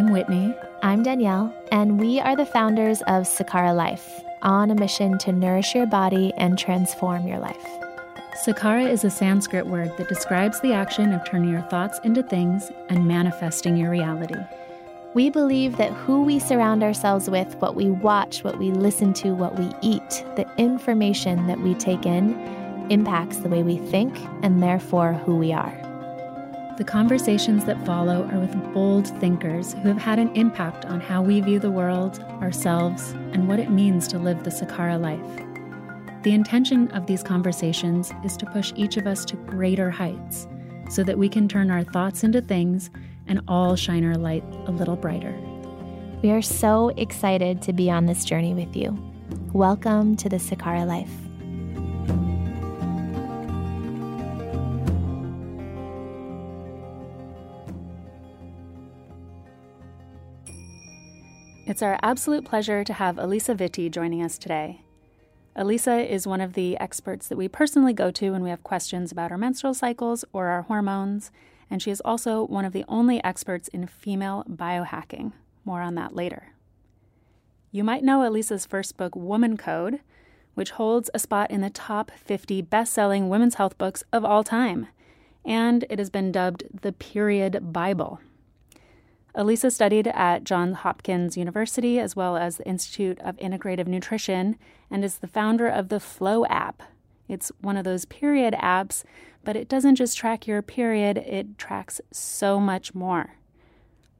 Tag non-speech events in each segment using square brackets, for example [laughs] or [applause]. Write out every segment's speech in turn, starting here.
I'm Whitney. I'm Danielle, and we are the founders of Sakara Life, on a mission to nourish your body and transform your life. Sakara is a Sanskrit word that describes the action of turning your thoughts into things and manifesting your reality. We believe that who we surround ourselves with, what we watch, what we listen to, what we eat, the information that we take in, impacts the way we think and therefore who we are. The conversations that follow are with bold thinkers who have had an impact on how we view the world, ourselves, and what it means to live the Sakara life. The intention of these conversations is to push each of us to greater heights so that we can turn our thoughts into things and all shine our light a little brighter. We are so excited to be on this journey with you. Welcome to the Sakara life. It's our absolute pleasure to have Alisa Vitti joining us today. Alisa is one of the experts that we personally go to when we have questions about our menstrual cycles or our hormones, and she is also one of the only experts in female biohacking. More on that later. You might know Alisa's first book, Woman Code, which holds a spot in the top 50 best selling women's health books of all time, and it has been dubbed the Period Bible. Alisa studied at Johns Hopkins University as well as the Institute of Integrative Nutrition and is the founder of the Flow app. It's one of those period apps, but it doesn't just track your period, it tracks so much more.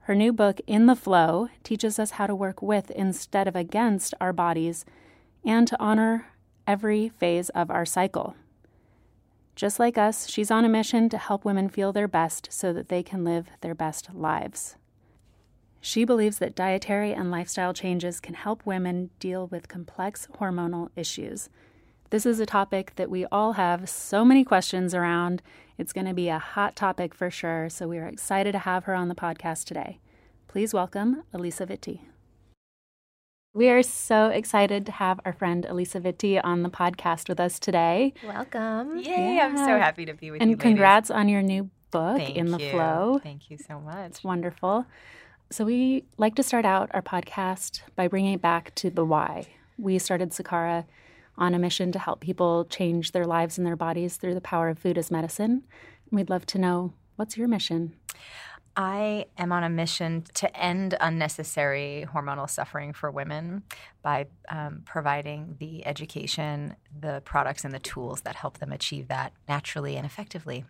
Her new book, In the Flow, teaches us how to work with instead of against our bodies and to honor every phase of our cycle. Just like us, she's on a mission to help women feel their best so that they can live their best lives. She believes that dietary and lifestyle changes can help women deal with complex hormonal issues. This is a topic that we all have so many questions around. It's going to be a hot topic for sure, so we are excited to have her on the podcast today. Please welcome Alisa Vitti. We are so excited to have our friend Alisa Vitti on the podcast with us today. Welcome. Yay, yeah. I'm so happy to be with and you. And congrats on your new book, Thank In the you. Flow. Thank you so much. It's wonderful. So, we like to start out our podcast by bringing it back to the why. We started Sakara on a mission to help people change their lives and their bodies through the power of food as medicine. We'd love to know what's your mission? I am on a mission to end unnecessary hormonal suffering for women by um, providing the education, the products, and the tools that help them achieve that naturally and effectively.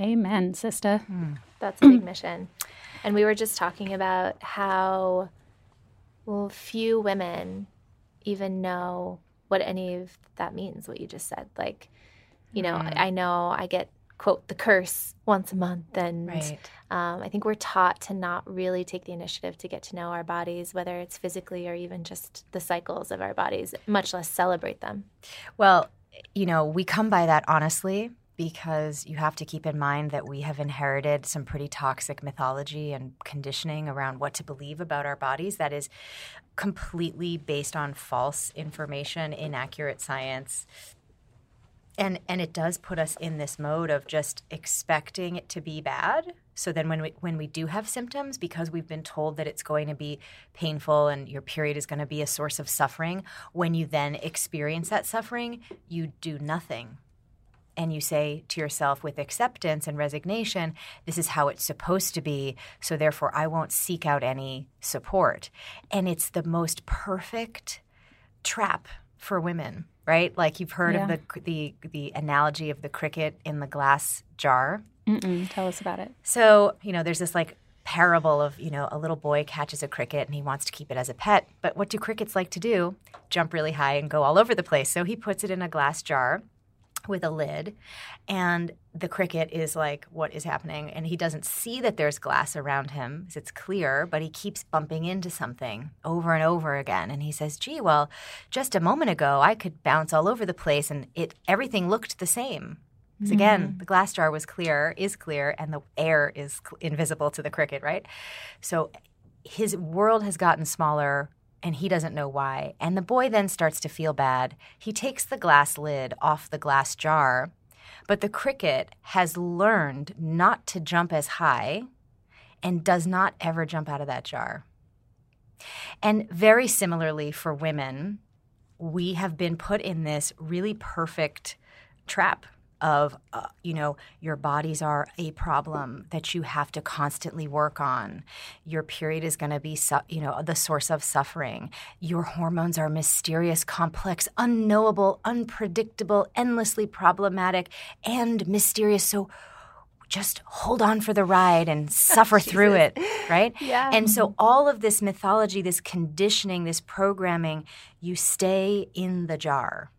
Amen, sister. Mm. That's a big mission. And we were just talking about how well few women even know what any of that means, what you just said. Like, you know, mm-hmm. I know I get quote the curse once a month and right. um, i think we're taught to not really take the initiative to get to know our bodies whether it's physically or even just the cycles of our bodies much less celebrate them well you know we come by that honestly because you have to keep in mind that we have inherited some pretty toxic mythology and conditioning around what to believe about our bodies that is completely based on false information, inaccurate science. And and it does put us in this mode of just expecting it to be bad. So then when we when we do have symptoms because we've been told that it's going to be painful and your period is going to be a source of suffering, when you then experience that suffering, you do nothing and you say to yourself with acceptance and resignation, this is how it's supposed to be, so therefore I won't seek out any support. And it's the most perfect trap for women, right? Like you've heard yeah. of the the the analogy of the cricket in the glass jar. Mm-mm, tell us about it. So, you know, there's this like parable of, you know, a little boy catches a cricket and he wants to keep it as a pet. But what do crickets like to do? Jump really high and go all over the place. So he puts it in a glass jar with a lid and the cricket is like what is happening? And he doesn't see that there's glass around him because it's clear but he keeps bumping into something over and over again and he says gee well just a moment ago i could bounce all over the place and it everything looked the same. Because again mm. the glass jar was clear is clear and the air is invisible to the cricket right? So his world has gotten smaller and he doesn't know why. And the boy then starts to feel bad. He takes the glass lid off the glass jar, but the cricket has learned not to jump as high and does not ever jump out of that jar. And very similarly for women, we have been put in this really perfect trap of uh, you know your bodies are a problem that you have to constantly work on your period is going to be su- you know the source of suffering your hormones are mysterious complex unknowable unpredictable endlessly problematic and mysterious so just hold on for the ride and [laughs] suffer through it, right? Yeah. And so all of this mythology, this conditioning, this programming, you stay in the jar.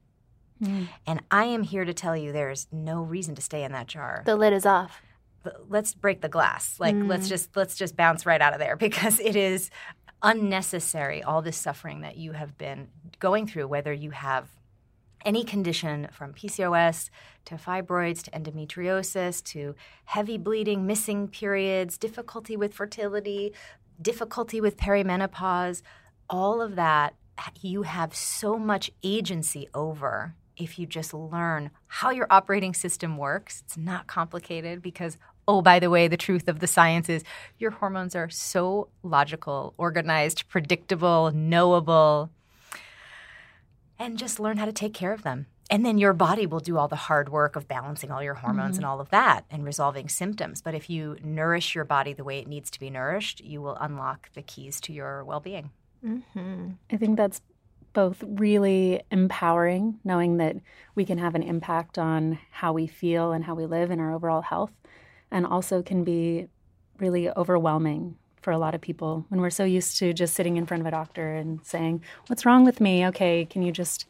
Mm. And I am here to tell you there's no reason to stay in that jar. The lid is off. Let's break the glass. Like let's Mm. just let's just bounce right out of there [laughs] because it is unnecessary all this suffering that you have been going through whether you have any condition from PCOS to fibroids to endometriosis to heavy bleeding, missing periods, difficulty with fertility, difficulty with perimenopause, all of that you have so much agency over if you just learn how your operating system works. It's not complicated because oh by the way the truth of the science is your hormones are so logical, organized, predictable, knowable and just learn how to take care of them. And then your body will do all the hard work of balancing all your hormones and all of that and resolving symptoms. But if you nourish your body the way it needs to be nourished, you will unlock the keys to your well being. Mm-hmm. I think that's both really empowering, knowing that we can have an impact on how we feel and how we live and our overall health, and also can be really overwhelming for a lot of people when we're so used to just sitting in front of a doctor and saying, What's wrong with me? Okay, can you just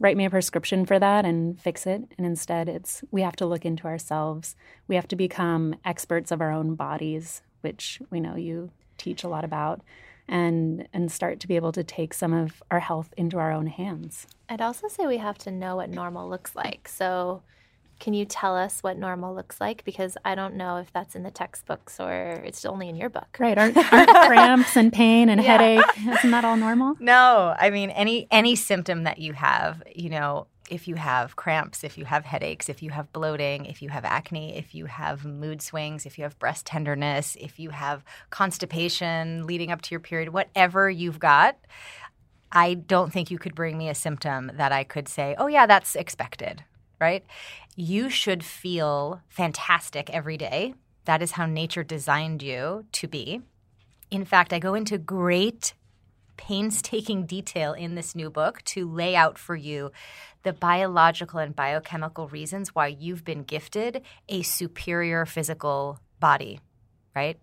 write me a prescription for that and fix it? And instead, it's we have to look into ourselves. We have to become experts of our own bodies, which we know you teach a lot about and and start to be able to take some of our health into our own hands. I'd also say we have to know what normal looks like. So, can you tell us what normal looks like? Because I don't know if that's in the textbooks or it's only in your book. Right? Aren't, [laughs] aren't cramps and pain and Yeah. headache isn't that all normal? No, I mean any any symptom that you have, you know, if you have cramps, if you have headaches, if you have bloating, if you have acne, if you have mood swings, if you have breast tenderness, if you have constipation leading up to your period, whatever you've got, I don't think you could bring me a symptom that I could say, "Oh yeah, that's expected." Right? You should feel fantastic every day. That is how nature designed you to be. In fact, I go into great painstaking detail in this new book to lay out for you the biological and biochemical reasons why you've been gifted a superior physical body, right?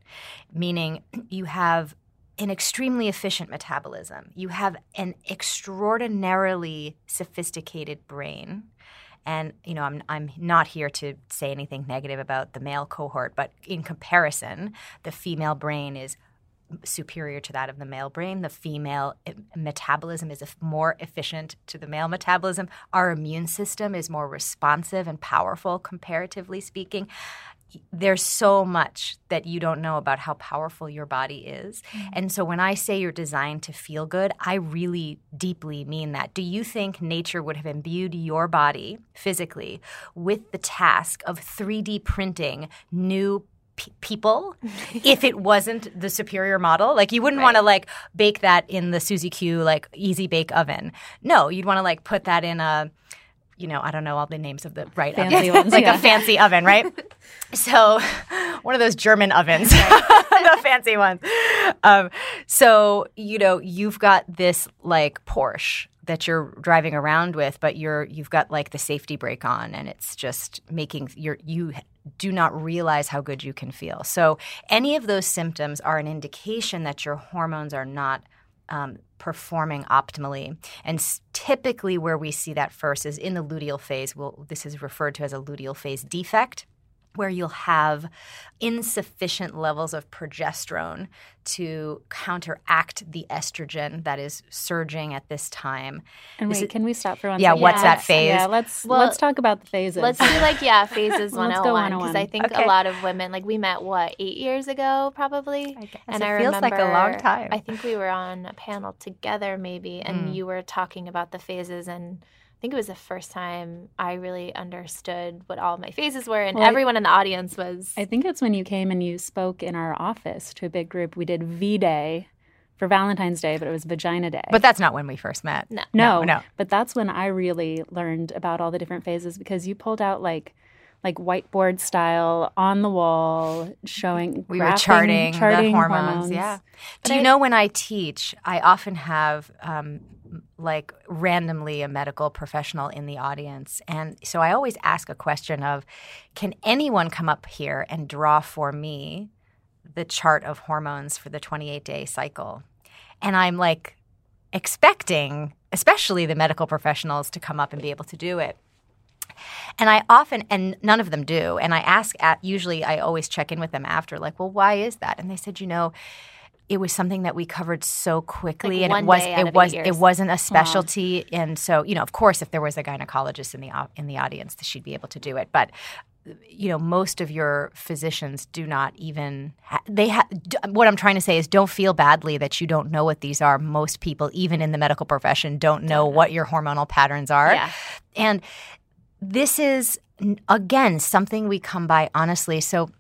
Meaning you have an extremely efficient metabolism, you have an extraordinarily sophisticated brain. And you know, I'm I'm not here to say anything negative about the male cohort, but in comparison, the female brain is superior to that of the male brain. The female eh, metabolism is more efficient to the male metabolism. Our immune system is more responsive and powerful, comparatively speaking. There's so much that you don't know about how powerful your body is. And so when I say you're designed to feel good, I really deeply mean that. Do you think nature would have imbued your body physically with the task of 3D printing new pe- people if it wasn't the superior model. Like you wouldn't want to like bake that in the Suzy Q like easy bake oven. No, you'd want to like put that in a you know, I don't know all the names of the right Fancy ovens. ones, like yeah. a fancy oven, right? [laughs] so one of those German ovens, [laughs] the fancy ones. Um, so you know, you've got this like Porsche that you're driving around with, but you're you've got like the safety brake on, and it's just making your you do not realize how good you can feel. So any of those symptoms are an indication that your hormones are not um, performing optimally. And typically, where we see that first is in the luteal phase. Well, this is referred to as a luteal phase defect, where you'll have insufficient levels of progesterone to counteract the estrogen that is surging at this time. And Is wait, it- can we stop for one Yeah, second? what's that phase? Yeah, let's Well, let's talk about the phases. Let's do like yeah, [laughs] phases Let's 101 because I think Okay. a lot of women like we met what 8 years ago probably. and it I feels like a long time. I think we were on a panel together maybe and Mm. you were talking about the phases and think it was the first time I really understood what all my phases were, and Well, I- everyone in the audience was. I think it's when you came and you spoke in our office to a big group. We did V Day for Valentine's Day, but it was Vagina Day. But that's not when we first met. no. no, no, no. But that's when I really learned about all the different phases because you pulled out like like whiteboard style on the wall showing We were charting, charting the hormones. Yeah. Do you I- know when I teach, I often have um, like randomly a medical professional in the audience. And so I always ask a question of can anyone come up here and draw for me the chart of hormones for the 28 day cycle? And I'm like expecting, especially the medical professionals, to come up and be able to do it. And I often, and none of them do. And I ask, at, usually I always check in with them after, like, well, why is that? And they said, you know, it was something that we covered so quickly, Like and it was it was it wasn't a specialty. And so, you know, of course, if there was a gynecologist in the in the audience, she'd be able to do it. But you know, most of your physicians do not even. Ha- they ha- d- what I'm trying to say is, don't feel badly that you don't know what these are. Most people, even in the medical profession, don't know what your hormonal patterns are. Yeah. And this is, again, something we come by honestly. So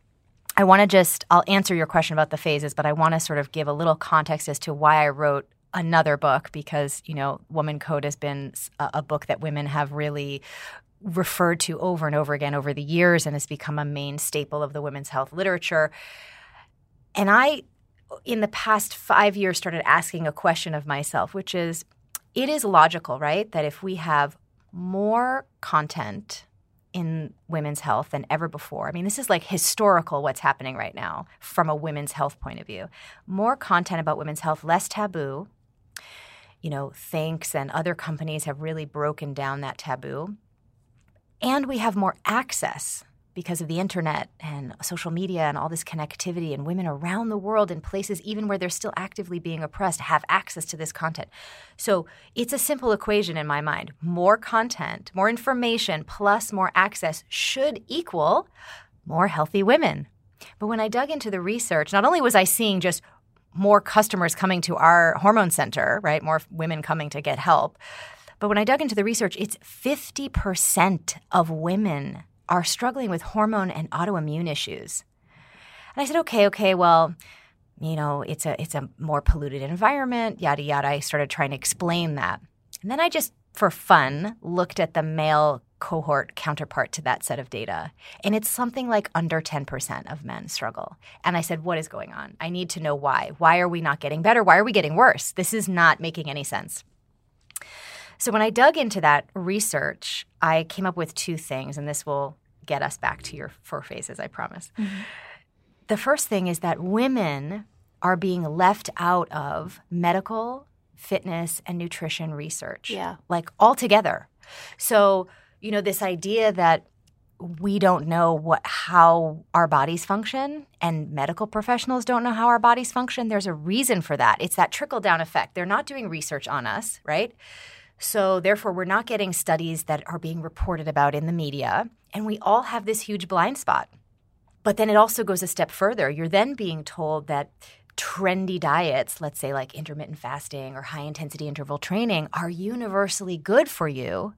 I want to just, I'll answer your question about the phases, but I want to sort of give a little context as to why I wrote another book because, you know, Woman Code has been a book that women have really referred to over and over again over the years and has become a main staple of the women's health literature. And I, in the past five years, started asking a question of myself, which is it is logical, right? That if we have more content in women's health than ever before. I mean, this is like historical what's happening right now from a women's health point of view. More content about women's health, less taboo. You know, Thinx and other companies have really broken down that taboo. And we have more access because of the internet and social media and all this connectivity, and women around the world in places even where they're still actively being oppressed have access to this content. So it's a simple equation in my mind. More content, more information, plus more access should equal more healthy women. But when I dug into the research, not only was I seeing just more customers coming to our hormone center, right? More women coming to get help. But when I dug into the research, it's 50% of women are struggling with hormone and autoimmune issues. And I said, okay, okay, well, you know, it's a it's a more polluted environment, yada yada. I started trying to explain that. And then I just for fun looked at the male cohort counterpart to that set of data. And it's something like under 10% of men struggle. And I said, what is going on? I need to know why. Why are we not getting better? Why are we getting worse? This is not making any sense. So when I dug into that research, I came up with two things, and this will get us back to your four phases, I promise. Mm-hmm. The first thing is that women are being left out of medical, fitness, and nutrition research. Yeah. Like altogether. So, you know, this idea that we don't know what how our bodies function and medical professionals don't know how our bodies function there's a reason for that it's that trickle down effect they're not doing research on us right so therefore we're not getting studies that are being reported about in the media and we all have this huge blind spot but then it also goes a step further you're then being told that trendy diets let's say like intermittent fasting or high intensity interval training are universally good for you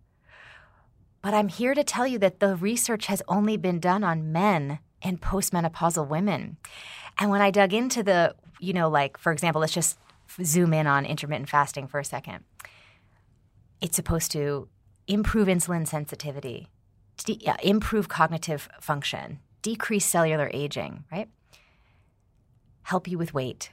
but I'm here to tell you that the research has only been done on men and postmenopausal women. And when I dug into the, you know, like, for example, let's just zoom in on intermittent fasting for a second. It's supposed to improve insulin sensitivity, de- improve cognitive function, decrease cellular aging, right? Help you with weight.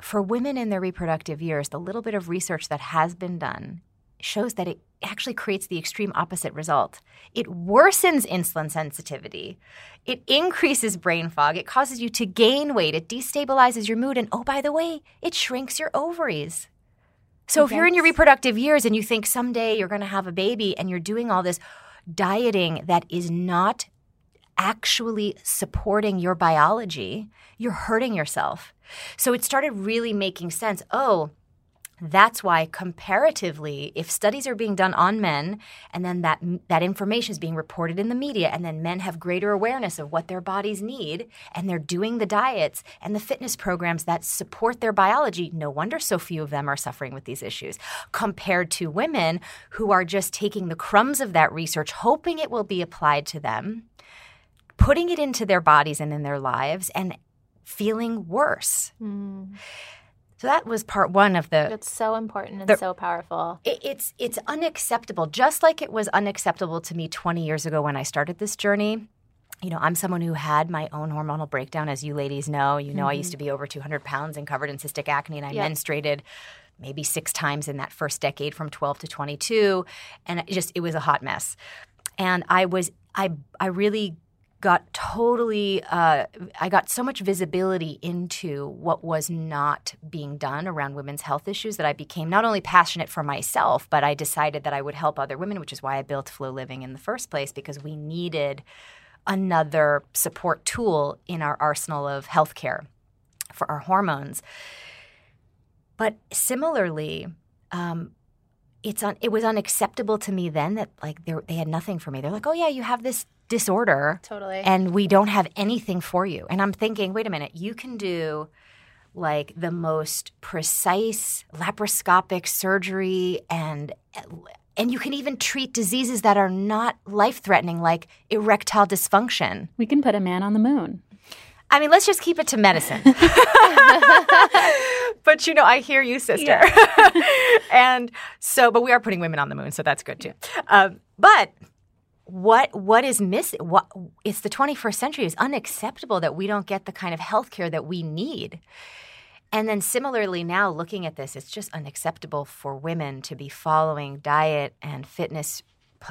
For women in their reproductive years, the little bit of research that has been done shows that it actually creates the extreme opposite result. It worsens insulin sensitivity. It increases brain fog. It causes you to gain weight. It destabilizes your mood. And oh, by the way, it shrinks your ovaries. So if you're in your reproductive years and you think someday you're going to have a baby and you're doing all this dieting that is not actually supporting your biology, you're hurting yourself. So it started really making sense. Oh, That's why comparatively, if studies are being done on men and then that that information is being reported in the media and then men have greater awareness of what their bodies need and they're doing the diets and the fitness programs that support their biology, no wonder so few of them are suffering with these issues compared to women who are just taking the crumbs of that research hoping it will be applied to them, putting it into their bodies and in their lives and feeling worse. Mm. So that was part one of the. It's so important and the, so powerful. It, it's it's unacceptable, just like it was unacceptable to me 20 years ago when I started this journey. You know, I'm someone who had my own hormonal breakdown, as you ladies know. You know, mm-hmm. I used mm-hmm. to be over 200 pounds and covered in cystic acne, and I yep. menstruated maybe six times in that first decade from 12 to 22, and it just it was a hot mess. And I was I I really got totally uh, i got so much visibility into what was not being done around women's health issues that i became not only passionate for myself but i decided that i would help other women which is why i built FLO Living in the first place because we needed another support tool in our arsenal of healthcare for our hormones but similarly um, it's un- it was unacceptable to me then that like they had nothing for me. They're like, "Oh yeah, you have this disorder. Totally. And we don't have anything for you. And I'm thinking, wait a minute, you can do like the most precise laparoscopic surgery and and you can even treat diseases that are not life-threatening like erectile dysfunction. We can put a man on the moon. I mean, let's just keep it to medicine. [laughs] but you know, I hear you, sister. Yeah. [laughs] and so, but we are putting women on the moon, so that's good too. Um, but what what is missing? What it's the 21st century. It's unacceptable that we don't get the kind of health care that we need. And then similarly now looking at this it's just unacceptable for women to be following diet and fitness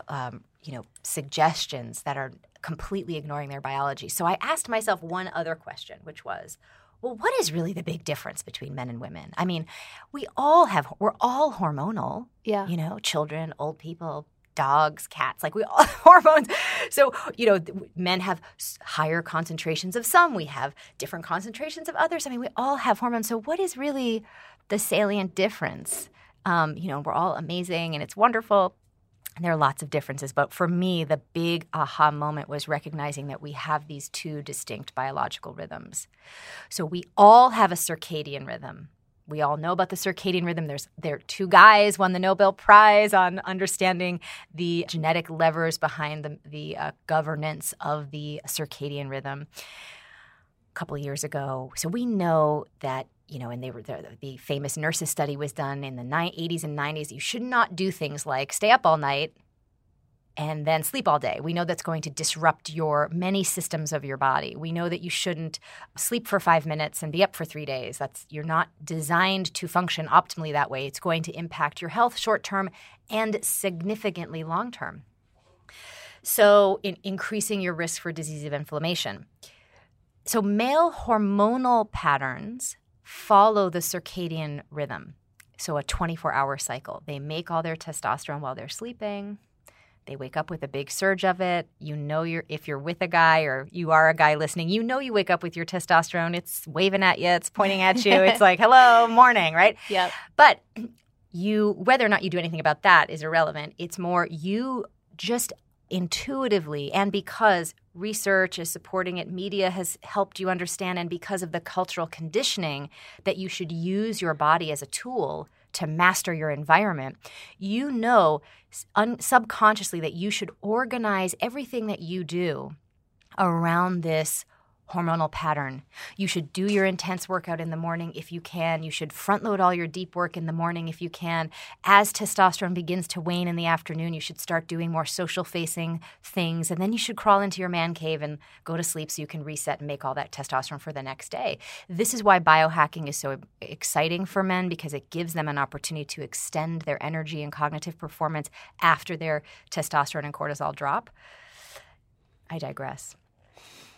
um, you know suggestions that are completely ignoring their biology. So i asked myself one other question which was well what is really the big difference between men and women? I mean we all have we're all hormonal yeah. you know children old people dogs, cats, like we all [laughs] hormones. So, you know, men have higher concentrations of some, we have different concentrations of others. I mean, we all have hormones. So, what is really the salient difference? Um, you know, we're all amazing and it's wonderful. And there are lots of differences, but for me, the big aha moment was recognizing that we have these two distinct biological rhythms. So we all have a circadian rhythm we all know about the circadian rhythm. There's there are two guys won the Nobel Prize on understanding the genetic levers behind the the uh, governance of the circadian rhythm. A couple of years ago, so we know that you know, and they were the, the famous nurses study was done in the 80s and 90s. You should not do things like stay up all night and then sleep all day. We know that's going to disrupt your many systems of your body. We know that you shouldn't sleep for 5 minutes and be up for 3 days. That's you're not designed to function optimally that way. It's going to impact your health short term and significantly long term. So, in increasing your risk for disease of inflammation. So, male hormonal patterns follow the circadian rhythm. So, a 24 hour cycle. They make all their testosterone while they're sleeping they wake up with a big surge of it. You know you're if you're with a guy or you are a guy listening, you know you wake up with your testosterone. It's waving at you, it's pointing at you. it's [laughs] like, "Hello, morning," right? Yep. But you whether or not you do anything about that is irrelevant. It's more you just intuitively and because research is supporting it, media has helped you understand, and because of the cultural conditioning that you should use your body as a tool to master your environment, you know un- subconsciously that you should organize everything that you do around this hormonal pattern. You should do your intense workout in the morning if you can. You should front load all your deep work in the morning if you can. As testosterone begins to wane in the afternoon, you should start doing more social facing things. And then you should crawl into your man cave and go to sleep so you can reset and make all that testosterone for the next day. This is why biohacking is so exciting for men because it gives them an opportunity to extend their energy and cognitive performance after their testosterone and cortisol drop. I digress.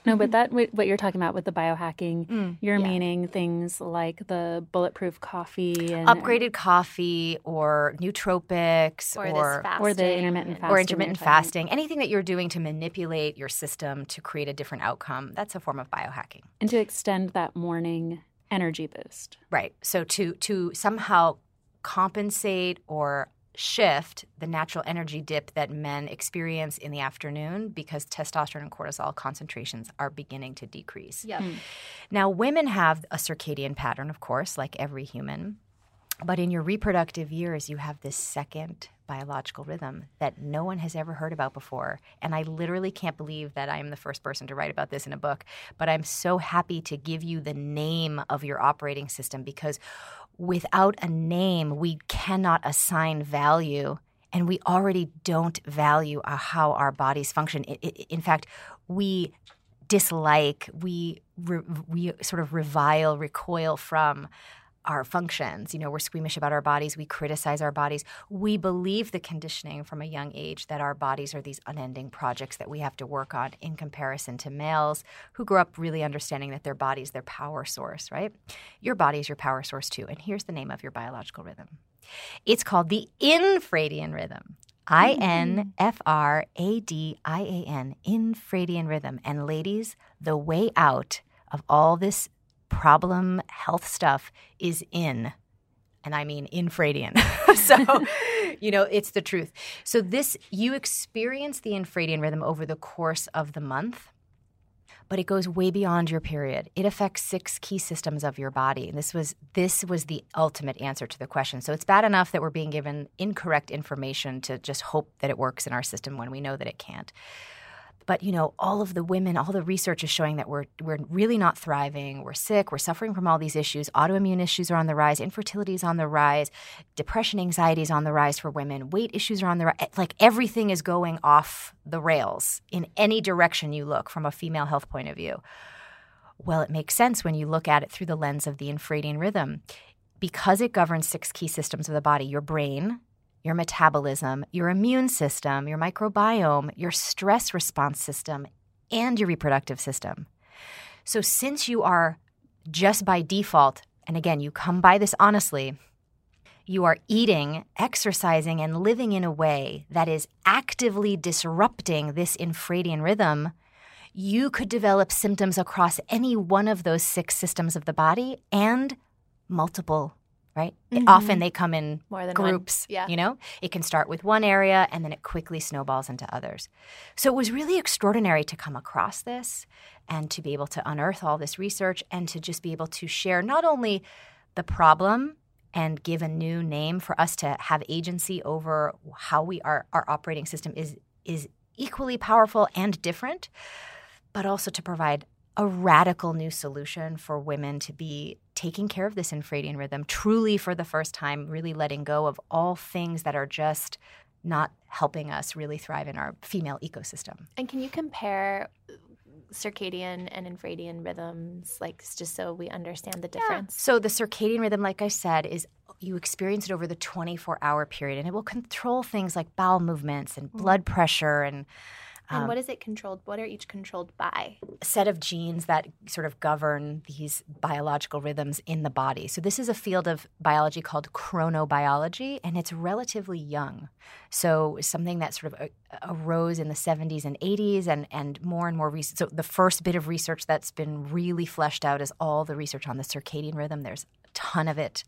No, but that what you're talking about with the biohacking, mm, you're yeah. meaning things like the bulletproof coffee and upgraded coffee or nootropics or or, or the intermittent fasting or intermittent fasting, anything that you're doing to manipulate your system to create a different outcome. That's a form of biohacking. And to extend that morning energy boost. Right. So to to somehow compensate or shift the natural energy dip that men experience in the afternoon because testosterone and cortisol concentrations are beginning to decrease. Yep. Hmm. Now, women have a circadian pattern, of course, like every human. But in your reproductive years, you have this second biological rhythm that no one has ever heard about before. And I literally can't believe that I am the first person to write about this in a book. But I'm so happy to give you the name of your operating system because without a name, we cannot assign value. And we already don't value uh, how our bodies function. in fact, we dislike, we, we sort of revile, recoil from our functions. You know, we're squeamish about our bodies. We criticize our bodies. We believe the conditioning from a young age that our bodies are these unending projects that we have to work on in comparison to males who grew up really understanding that their body's their power source, right? Your body is your power source too. And here's the name of your biological rhythm it's called the infradian rhythm. I N F R A D I A N, infradian rhythm. And ladies, the way out of all this problem health stuff is in and I mean infradian. [laughs] so, [laughs] you know, it's the truth. So this you experience the infradian rhythm over the course of the month, but it goes way beyond your period. It affects six key systems of your body. And this was this was the ultimate answer to the question. So it's bad enough that we're being given incorrect information to just hope that it works in our system when we know that it can't. But you know, all of the women, all the research is showing that we're we're really not thriving. We're sick. We're suffering from all these issues. Autoimmune issues are on the rise. Infertility is on the rise. Depression, anxiety is on the rise for women. Weight issues are on the rise. Eh, like everything is going off the rails in any direction you look from a female health point of view. Well, it makes sense when you look at it through the lens of the infradian rhythm. Because it governs six key systems of the body your brain, your metabolism, your immune system, your microbiome, your stress response system, and your reproductive system. So, since you are just by default, and again, you come by this honestly, you are eating, exercising, and living in a way that is actively disrupting this infradian rhythm, you could develop symptoms across any one of those six systems of the body and multiple right? Mm-hmm. Often they come in More than groups, one. yeah. you know? It can start with one area and then it quickly snowballs into others. So it was really extraordinary to come across this and to be able to unearth all this research and to just be able to share not only the problem and give a new name for us to have agency over how we are our operating system is is equally powerful and different, but also to provide a radical new solution for women to be taking care of this infradian rhythm truly for the first time, really letting go of all things that are just not helping us really thrive in our female ecosystem. And can you compare circadian and infradian rhythms, like just so we understand the difference? Yeah. So the circadian rhythm, like I said, is you experience it over the 24 hour period and it will control things like bowel movements and mm. blood pressure and and um, what is it controlled? What are each controlled by? A set of genes that sort of govern these biological rhythms in the body. So this is a field of biology called chronobiology, and it's relatively young. So something that sort of uh, arose in the 70s and 80s, and and more and more research. So the first bit of research that's been really fleshed out is all the research on the circadian rhythm. There's a ton of it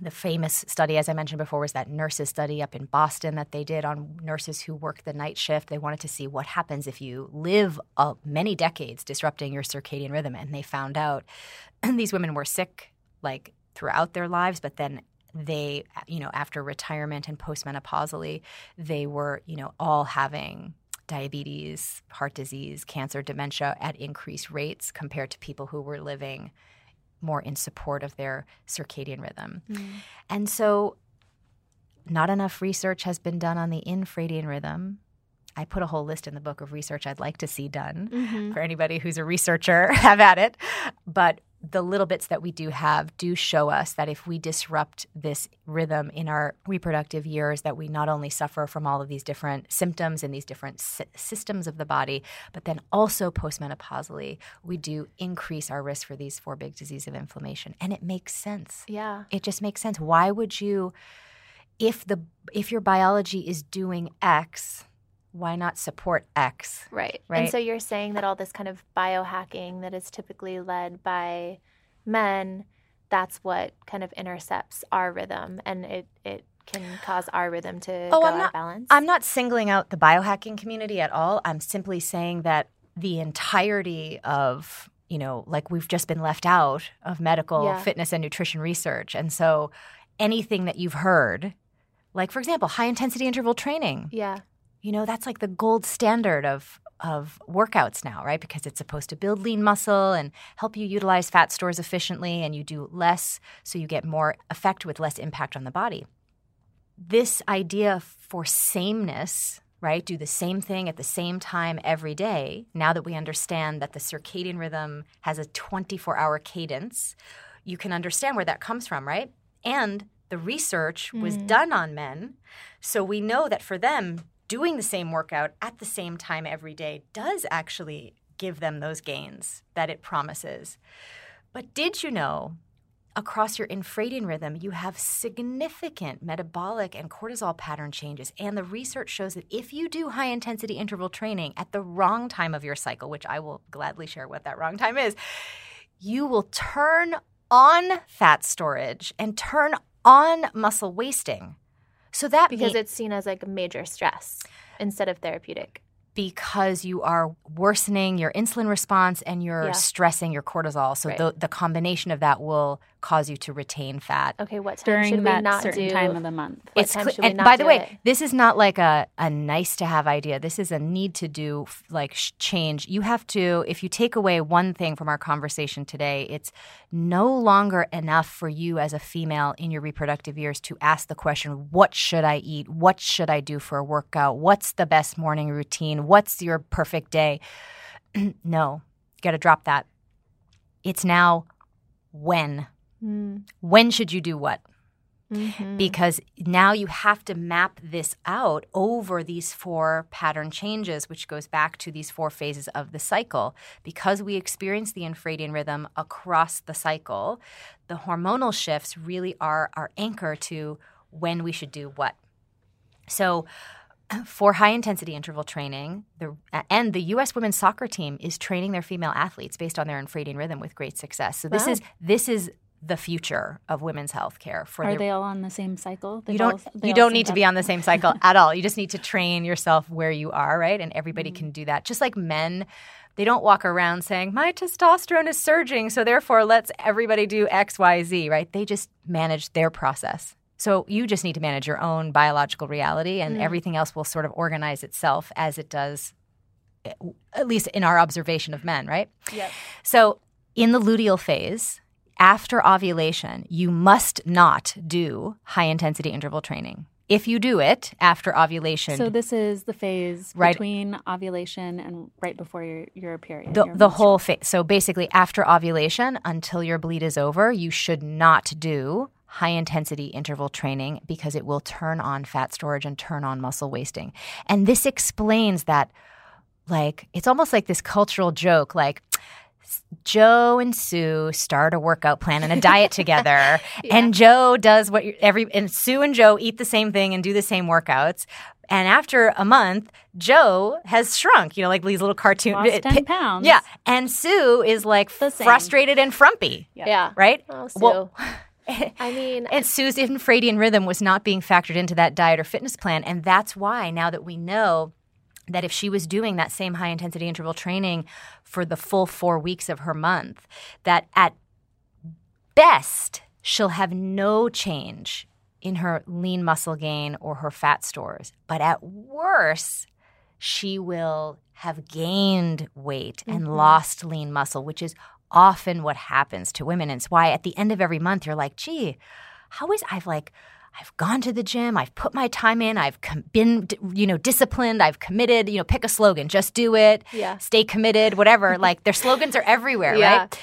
the famous study, as I mentioned before, was that nurses study up in Boston that they did on nurses who work the night shift. They wanted to see what happens if you live uh, many decades disrupting your circadian rhythm. And they found out [clears throat] these women were sick like throughout their lives, but then they, you know, after retirement and postmenopausally, they were, you know, all having diabetes, heart disease, cancer, dementia at increased rates compared to people who were living – more in support of their circadian rhythm. Mm. And so, not enough research has been done on the infradian rhythm. I put a whole list in the book of research I'd like to see done mm-hmm. for anybody who's a researcher, [laughs] have at it. But the little bits that we do have do show us that if we disrupt this rhythm in our reproductive years that we not only suffer from all of these different symptoms and these different sy- systems of the body but then also postmenopausally we do increase our risk for these four big diseases of inflammation. And it makes sense. Yeah. It just makes sense. Why would you if the if your biology is doing x why not support X? Right. Right. And so you're saying that all this kind of biohacking that is typically led by men that's what kind of intercepts our rhythm and it it can cause our rhythm to Oh, go I'm out not- of balance. I'm not singling out the biohacking community at all. I'm simply saying that the entirety of, you know, like we've just been left out of medical Yeah. fitness and nutrition research. And so anything that you've heard, like for example, high intensity interval training, yeah. You know, that's like the gold standard of of workouts now, right? Because it's supposed to build lean muscle and help you utilize fat stores efficiently and you do less so you get more effect with less impact on the body. This idea for sameness, right? Do the same thing at the same time every day. Now that we understand that the circadian rhythm has a 24-hour cadence, you can understand where that comes from, right? And the research was Mm. done on men. So we know that for them, doing the same workout at the same time every day does actually give them those gains that it promises. But did you know across your infradian rhythm, you have significant metabolic and cortisol pattern changes. And the research shows that if you do high intensity interval training at the wrong time of your cycle, which I will gladly share what that wrong time is, you will turn on fat storage and turn on muscle wasting. So that Because it's seen as like a major stress instead of therapeutic. because you are worsening your insulin response and you're Yeah. stressing your cortisol. So Right. the, the combination of that will cause you to retain fat. Okay, what time during should we not certain do? time of the month. What It's time cle- we and not by the way, it? this is not like a, a nice to have idea. This is a need to do like sh- change. You have to, if you take away one thing from our conversation today, it's no longer enough for you as a female in your reproductive years to ask the question, what should I eat? What should I do for a workout? What's the best morning routine? What's your perfect day? [clears throat] no, got to drop that. It's now when. Mm, When should you do what? mhm. because now you have to map this out over these four pattern changes, which goes back to these four phases of the cycle. Because we experience the infradian rhythm across the cycle, the hormonal shifts really are our anchor to when we should do what. So, for high intensity interval training, the and the U.S. women's soccer team is training their female athletes based on their infradian rhythm with great success. So this Wow. is this is the future of women's health care for Are the they all on the same cycle? They've you don't all- they you don't need to be on the same cycle [laughs] at all. You just need to train yourself where you are, right? And everybody Mm-hmm. can do that. Just like men, they don't walk around saying, "My testosterone is surging, so therefore let's everybody do X, Y, Z, right? They just manage their process. So you just need to manage your own biological reality and Mm. everything else will sort of organize itself as it does eh, at least in our observation of men, right? Yep. So, in the luteal phase, after ovulation, you must not do high intensity interval training. If you do it after ovulation, So this is the phase Right. between ovulation and right before your, your period. the, your the whole phase. So, basically, after ovulation until your bleed is over, you should not do high intensity interval training because it will turn on fat storage and turn on muscle wasting. And this explains that, like, it's almost like this cultural joke, like, Joe and Sue start a workout plan and a diet [laughs] together, and Joe does what you- every and Sue and Joe eat the same thing and do the same workouts. And after a month, Joe has shrunk, you know, like these little cartoon Lost it- 10 pounds. Yeah, and Sue is like frustrated and frumpy, Yeah. Yeah. right? Oh, Sue. Well- [laughs] I mean, [laughs] And Sue's infradian rhythm was not being factored into that diet or fitness plan. And that's why now that we know that if she was doing that same high intensity interval training for the full four weeks of her month, that at best she'll have no change in her lean muscle gain or her fat stores. But at worst, she will have gained weight and Mhm. lost lean muscle, which is often what happens to women. And it's why at the end of every month, you're like, gee, how is I've like, I've gone to the gym, I've put my time in, I've com- been, you know, disciplined, I've committed, you know, pick a slogan, just do it, yeah. stay committed, whatever. [laughs] like their slogans are everywhere, Yeah. right?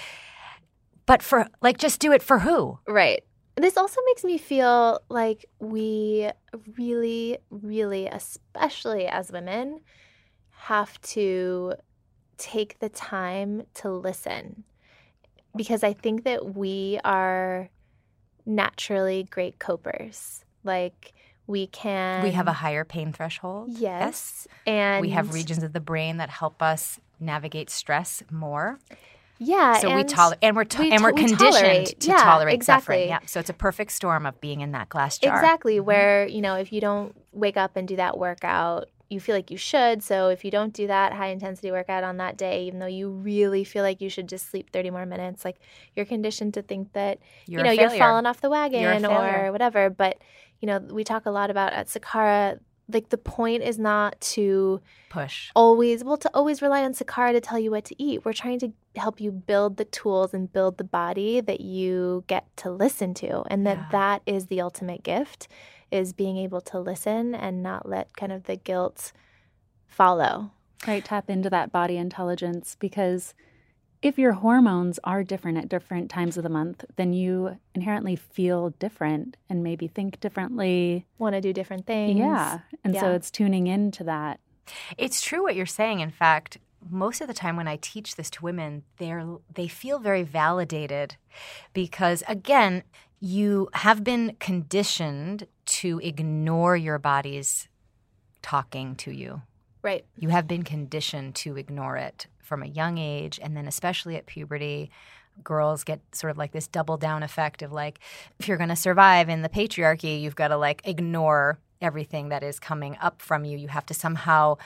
But for like, just do it for who? Right. This also makes me feel like we really, really, especially as women, have to take the time to listen. Because I think that we are naturally great copers. Like we can. we have a higher pain threshold. Yes. And We have regions of the brain that help us navigate stress more. Yeah, So we and tolerate, and we're to- we and we're conditioned tolerate. to Yeah, tolerate exactly. suffering. Yeah. So it's a perfect storm of being in that glass jar. Exactly. Mm-hmm. Where, you know, if you don't wake up and do that workout, you feel like you should. So if you don't do that high intensity workout on that day, even though you really feel like you should just sleep 30 more minutes, like you're conditioned to think that, You're you know, you're falling off the wagon or whatever. But, you know, we talk a lot about at Sakara, like the point is not to Push. always well to always rely on Sakara to tell you what to eat. We're trying to help you build the tools and build the body that you get to listen to, and that Yeah. that is the ultimate gift is being able to listen and not let kind of the guilt follow. Right, tap into that body intelligence because if your hormones are different at different times of the month, then you inherently feel different and maybe think differently. Want to do different things. Yeah. And so it's tuning into that. It's true what you're saying. In fact, most of the time when I teach this to women, they're they feel very validated because again, you have been conditioned to ignore your body's talking to you. Right. You have been conditioned to ignore it from a young age and then especially at puberty. Girls get sort of like this double down effect of like, if you're going to survive in the patriarchy, you've got to like ignore everything that is coming up from you. You have to somehow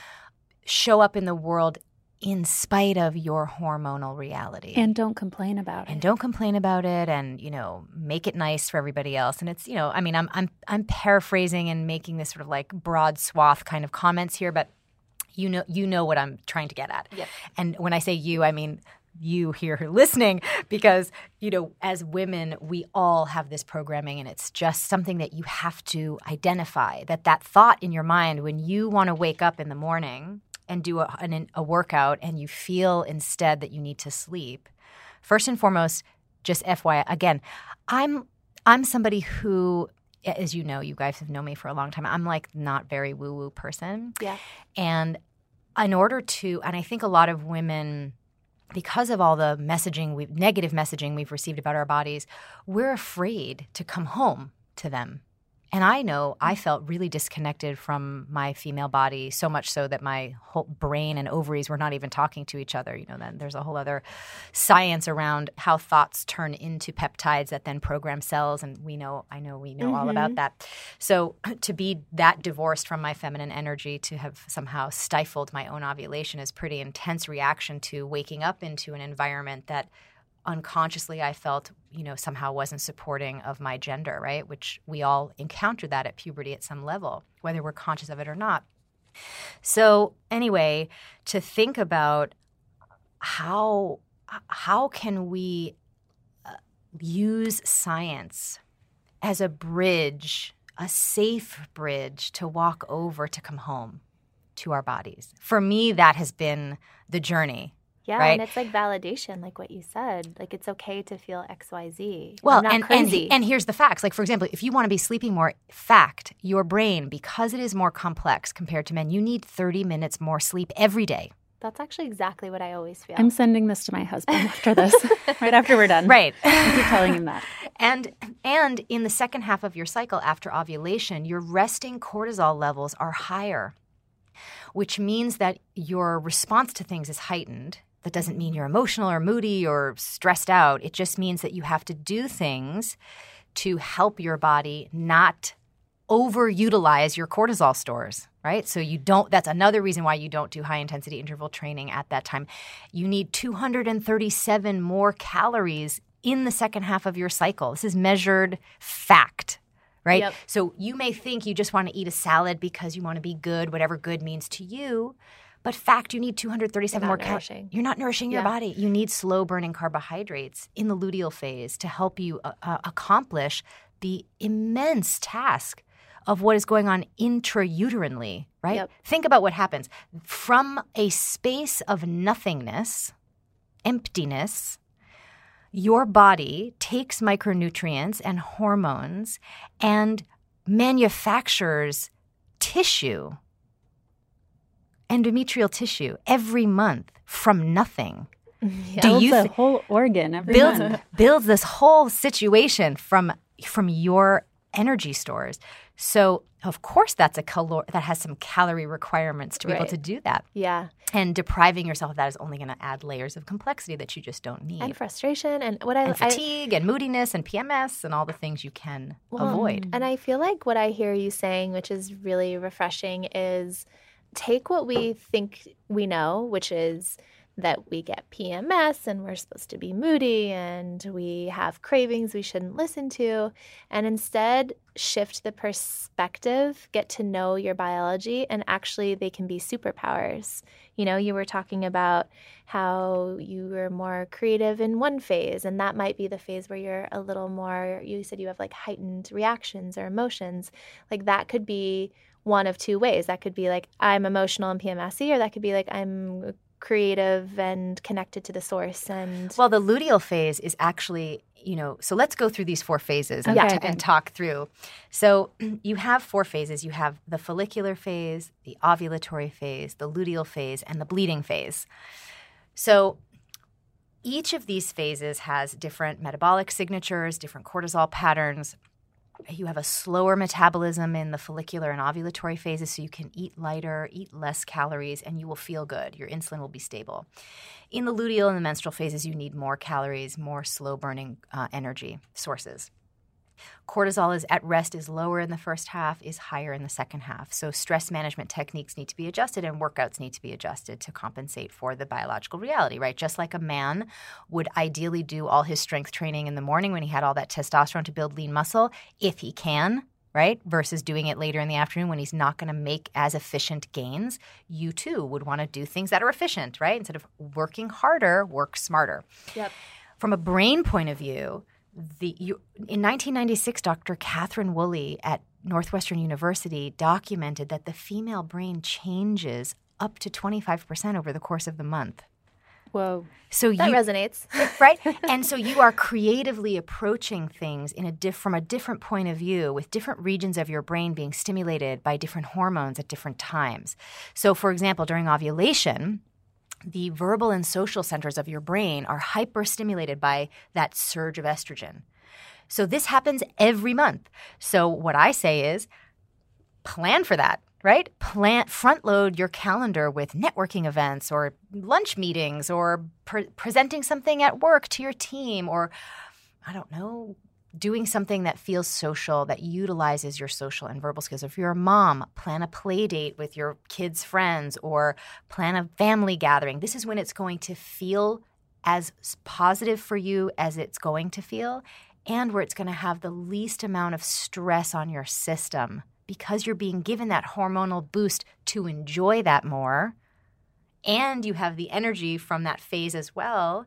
show up in the world in spite of your hormonal reality. And don't complain about it. and don't complain about it and you know make it nice for everybody else and it's you know i mean i'm i'm i'm paraphrasing and making this sort of like broad swath kind of comments here but you know you know what i'm trying to get at Yep. and when i say you i mean you here who [laughs] listening because you know as women we all have this programming and it's just something that you have to identify that that thought in your mind when you want to wake up in the morning and do a, an, a workout and you feel instead that you need to sleep first and foremost just fyi again i'm i'm somebody who as you know you guys have known me for a long time i'm like not very woo woo person Yeah. and in order to, and I think a lot of women, because of all the messaging, we negative messaging we've received about our bodies, we're afraid to come home to them. And I know I felt really disconnected from my female body, so much so that my whole brain and ovaries were not even talking to each other. You know, then there's a whole other science around how thoughts turn into peptides that then program cells. And we know, I know we know all about mm-hmm. that. So [clears throat] to be that divorced from my feminine energy, to have somehow stifled my own ovulation is pretty intense reaction to waking up into an environment that unconsciously I felt, you know, somehow wasn't supporting of my gender, right? Which we all encounter that at puberty at some level, whether we're conscious of it or not. So, anyway, to think about how how can we uh, use science as a bridge, a safe bridge to walk over to come home to our bodies. For me that has been the journey Yeah. Right. And it's like validation, like what you said. Like it's okay to feel XYZ. Well, I'm not and, and and here's the facts. Like for example, if you want to be sleeping more, fact, your brain because it is more complex compared to men, you need 30 minutes more sleep every day. That's actually exactly what I always feel. I'm sending this to my husband after this, [laughs] right after we're done. Right. I keep telling him that. [laughs] And and in the second half of your cycle after ovulation, your resting cortisol levels are higher, which means that your response to things is heightened. That doesn't mean you're emotional or moody or stressed out. It just means that you have to do things to help your body not overutilize your cortisol stores, right? So you don't that's another reason why you don't do high intensity interval training at that time. You need 237 more calories in the second half of your cycle. This is measured fact, right? Yep. So you may think you just want to eat a salad because you want to be good, whatever good means to you. But fact, you need 237 more calories. You're not nourishing your Yeah. body. You need slow burning carbohydrates in the luteal phase to help you uh, uh, accomplish the immense task of what is going on intrauterinely, right? Yep. Think about what happens from a space of nothingness, emptiness. Your body takes micronutrients and hormones and manufactures tissue, endometrial tissue, every month from nothing. Yeah. Do Builds you a whole organ every builds month. [laughs] builds this whole situation from from your energy stores. So, of course, that's a calor- that has some calorie requirements to be able to do that. Yeah. And depriving yourself of that is only going to add layers of complexity that you just don't need. And frustration and what I, And I fatigue and moodiness and PMS and all the things you can Well, avoid. And I feel like what I hear you saying, which is really refreshing, is take what we think we know, which is that we get PMS and we're supposed to be moody and we have cravings we shouldn't listen to, and instead shift the perspective, get to know your biology, and actually they can be superpowers. You know, you were talking about how you were more creative in one phase, and that might be the phase where you're a little more, you said you have like heightened reactions or emotions. Like that could be one of two ways. That could be like, I'm emotional and PMSy, or that could be like, I'm creative and connected to the source. And Well, the luteal phase is actually, you know, so let's go through these four phases and, Okay, t- and talk through. So [clears throat] you have four phases. You have the follicular phase, the ovulatory phase, the luteal phase, and the bleeding phase. So each of these phases has different metabolic signatures, different cortisol patterns. You have a slower metabolism in the follicular and ovulatory phases, so you can eat lighter, eat less calories, and you will feel good. Your insulin will be stable. In the luteal and the menstrual phases, you need more calories, more slow burning uh, energy sources. Cortisol is at rest is lower in the first half, is higher in the second half. So stress management techniques need to be adjusted and workouts need to be adjusted to compensate for the biological reality, right? Just like a man would ideally do all his strength training in the morning when he had all that testosterone to build lean muscle, if he can, right? Versus doing it later in the afternoon when he's not going to make as efficient gains. You too would want to do things that are efficient, right? Instead of working harder, work smarter. Yep. From a brain point of view, the you, in 1996, Dr. Catherine Woolley at Northwestern University documented that the female brain changes up to 25% over the course of the month. Whoa. So that you resonates. [laughs] right? [laughs] And so you are creatively approaching things in a diff- from a different point of view with different regions of your brain being stimulated by different hormones at different times. So for example, during ovulation, the verbal and social centers of your brain are hyperstimulated by that surge of estrogen. So this happens every month. So what I say is plan for that, right? Plan front load your calendar with networking events or lunch meetings or pre- presenting something at work to your team or I don't know, doing something that feels social that utilizes your social and verbal skills. If you're a mom, plan a play date with your kids' friends or plan a family gathering. This is when it's going to feel as positive for you as it's going to feel and where it's going to have the least amount of stress on your system because you're being given that hormonal boost to enjoy that more and you have the energy from that phase as well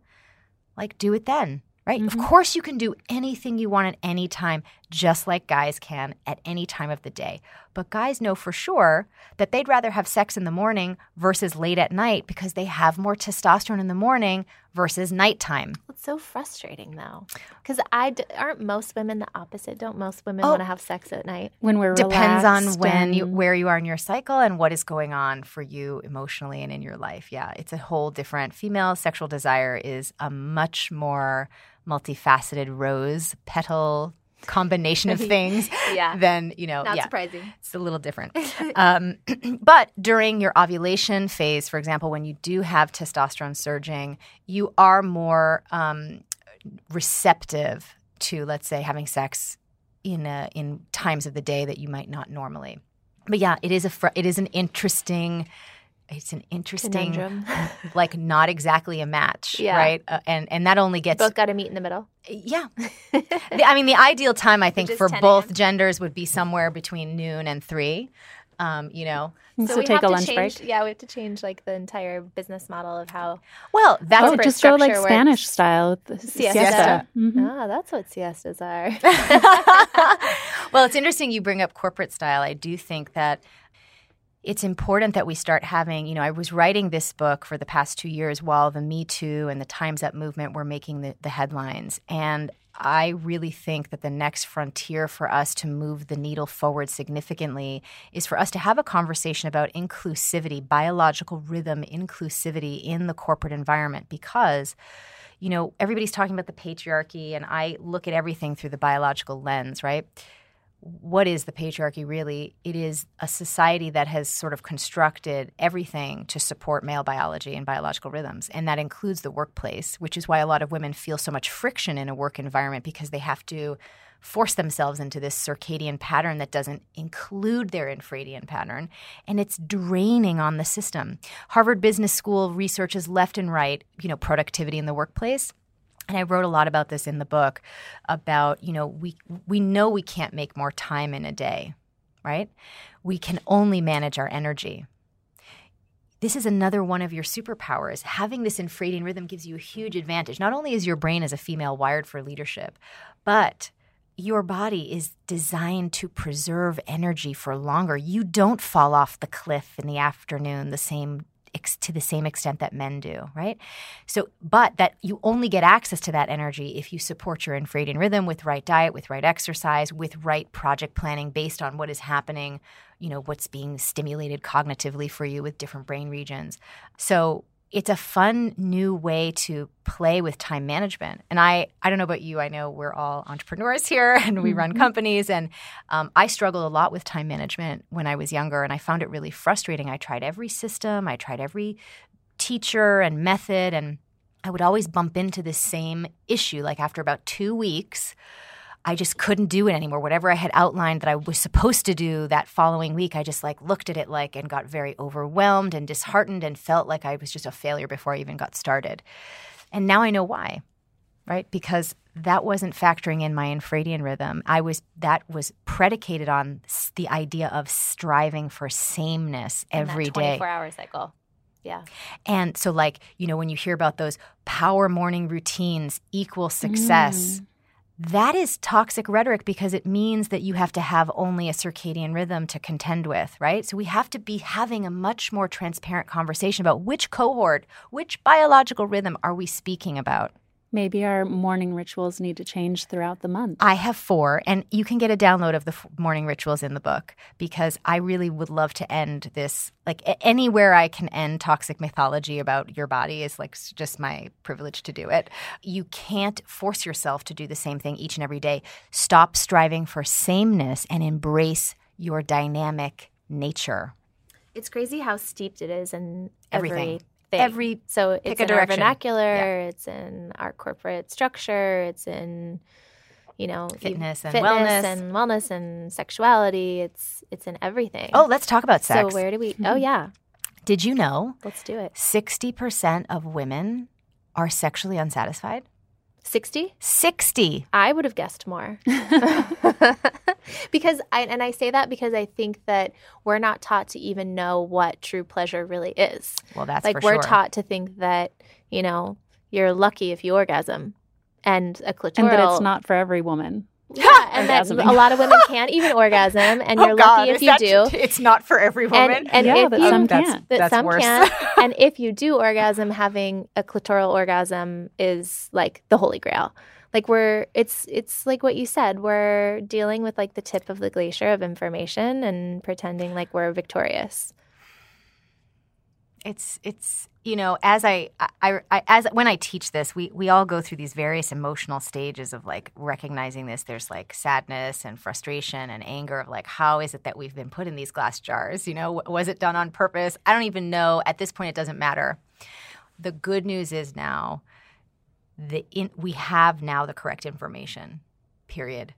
like do it then right? Of mm-hmm. course you can do anything you want at any time just like guys can at any time of the day but guys know for sure that they'd rather have sex in the morning versus late at night because they have more testosterone in the morning versus nighttime It's so frustrating though, because I d- aren't most women the opposite. Don't most women Oh. want to have sex at night? When we're depends on relaxed when you where you are in your cycle and what is going on for you emotionally and in your life yeah it's a whole different female sexual desire is a much more multifaceted rose petal combination of [laughs] things Yeah. than you know Not yeah surprising. it's a little different. um, [clears throat] but during your ovulation phase, for example, when you do have testosterone surging, you are more um, receptive to, let's say, having sex in a, in times of the day that you might not normally. But yeah, it is a fr- it is an interesting. It's an interesting, Conundrum. [laughs] like not exactly a match, Yeah. right? Uh, and and that only gets Both got to meet in the middle. yeah. [laughs] The- I mean, the ideal time, I think, for both genders would be somewhere between noon and three. Um, you know, So, we take have a to lunch change, break. Yeah, we have to change like the entire business model of how. well, that's Oh, just go like structure Spanish style. the Siesta. Siesta. Mhm. Ah, that's what siestas are. [laughs] well, it's interesting you bring up corporate style. I do think that it's important that we start having, you know, I was writing this book for the past two years while the Me Too and the Time's Up movement were making the, the headlines. And I really think that the next frontier for us to move the needle forward significantly is for us to have a conversation about inclusivity, biological rhythm inclusivity in the corporate environment because you know, everybody's talking about the patriarchy, and I look at everything through the biological lens, right? What is the patriarchy really? It is a society that has sort of constructed everything to support male biology and biological rhythms. And that includes the workplace, which is why a lot of women feel so much friction in a work environment because they have to force themselves into this circadian pattern that doesn't include their infradian pattern. And it's draining on the system. Harvard Business School researches left and right, you know, productivity in the workplace and I wrote a lot about this in the book about, you know, we we know we can't make more time in a day, right? We can only manage our energy. This is another one of your superpowers. Having this infradian rhythm gives you a huge advantage. Not only is your brain as a female wired for leadership, but your body is designed to preserve energy for longer. You don't fall off the cliff in the afternoon the same ex- to the same extent that men do, right? So, but that you only get access to that energy if you support your infradian rhythm with right diet, with right exercise, with right project planning based on what is happening, you know, what's being stimulated cognitively for you with different brain regions. So, it's a fun new way to play with time management. And I, I don't know about you. I know we're all entrepreneurs here [laughs] and we run mm-hmm. companies. And um, I struggled a lot with time management when I was younger, and I found it really frustrating. I tried every system, I tried every teacher and method, and I would always bump into this same issue. Like after about two weeks, I just couldn't do it anymore. Whatever I had outlined that I was supposed to do that following week, I just like looked at it like and got very overwhelmed and disheartened and felt like I was just a failure before I even got started. And now I know why, right? Because that wasn't factoring in my infradian rhythm. I was that was predicated on the idea of striving for sameness every day. 24 hour cycle. Yeah. And so, like, you know, when you hear about those power morning routines equal success, mm that is toxic rhetoric because it means that you have to have only a circadian rhythm to contend with, right? So we have to be having a much more transparent conversation about which cohort, which biological rhythm are we speaking about? Maybe our morning rituals need to change throughout the month. I have four, and you can get a download of the f- morning rituals in the book because I really would love to end this. Like a- anywhere I can end toxic mythology about your body is like just my privilege to do it. You can't force yourself to do the same thing each and every day. Stop striving for sameness and embrace your dynamic nature. It's crazy how steeped it is in everything. Every thing. Every so it's in our vernacular, yeah. it's in our corporate structure, it's in you know fitness and fitness wellness and wellness and sexuality. It's it's in everything. Oh, let's talk about sex. So where do we? Mm-hmm. Oh yeah. Did you know? Let's do it. Sixty percent of women are sexually unsatisfied. 60? 60. I would have guessed more. [laughs] [laughs] because I and I say that because I think that we're not taught to even know what true pleasure really is. Well, that's like we're sure. taught to think that, you know, you're lucky if you orgasm and a clitoral and that it's not for every woman. [laughs] Yeah, and that a lot of women can't even orgasm, [laughs] and oh you're God, lucky if you do. It's not for every woman. And, and yeah, if that you, some can't. That that's some worse. can't. [laughs] and if you do orgasm, having a clitoral orgasm is like the holy grail. Like we're, it's it's like what you said. We're dealing with like the tip of the glacier of information and pretending like we're victorious it's it's you know as I, I, I as when I teach this, we we all go through these various emotional stages of like recognizing this. There's like sadness and frustration and anger of like how is it that we've been put in these glass jars? You know, was it done on purpose? I don't even know. At this point, it doesn't matter. The good news is now the in, we have now the correct information. Period.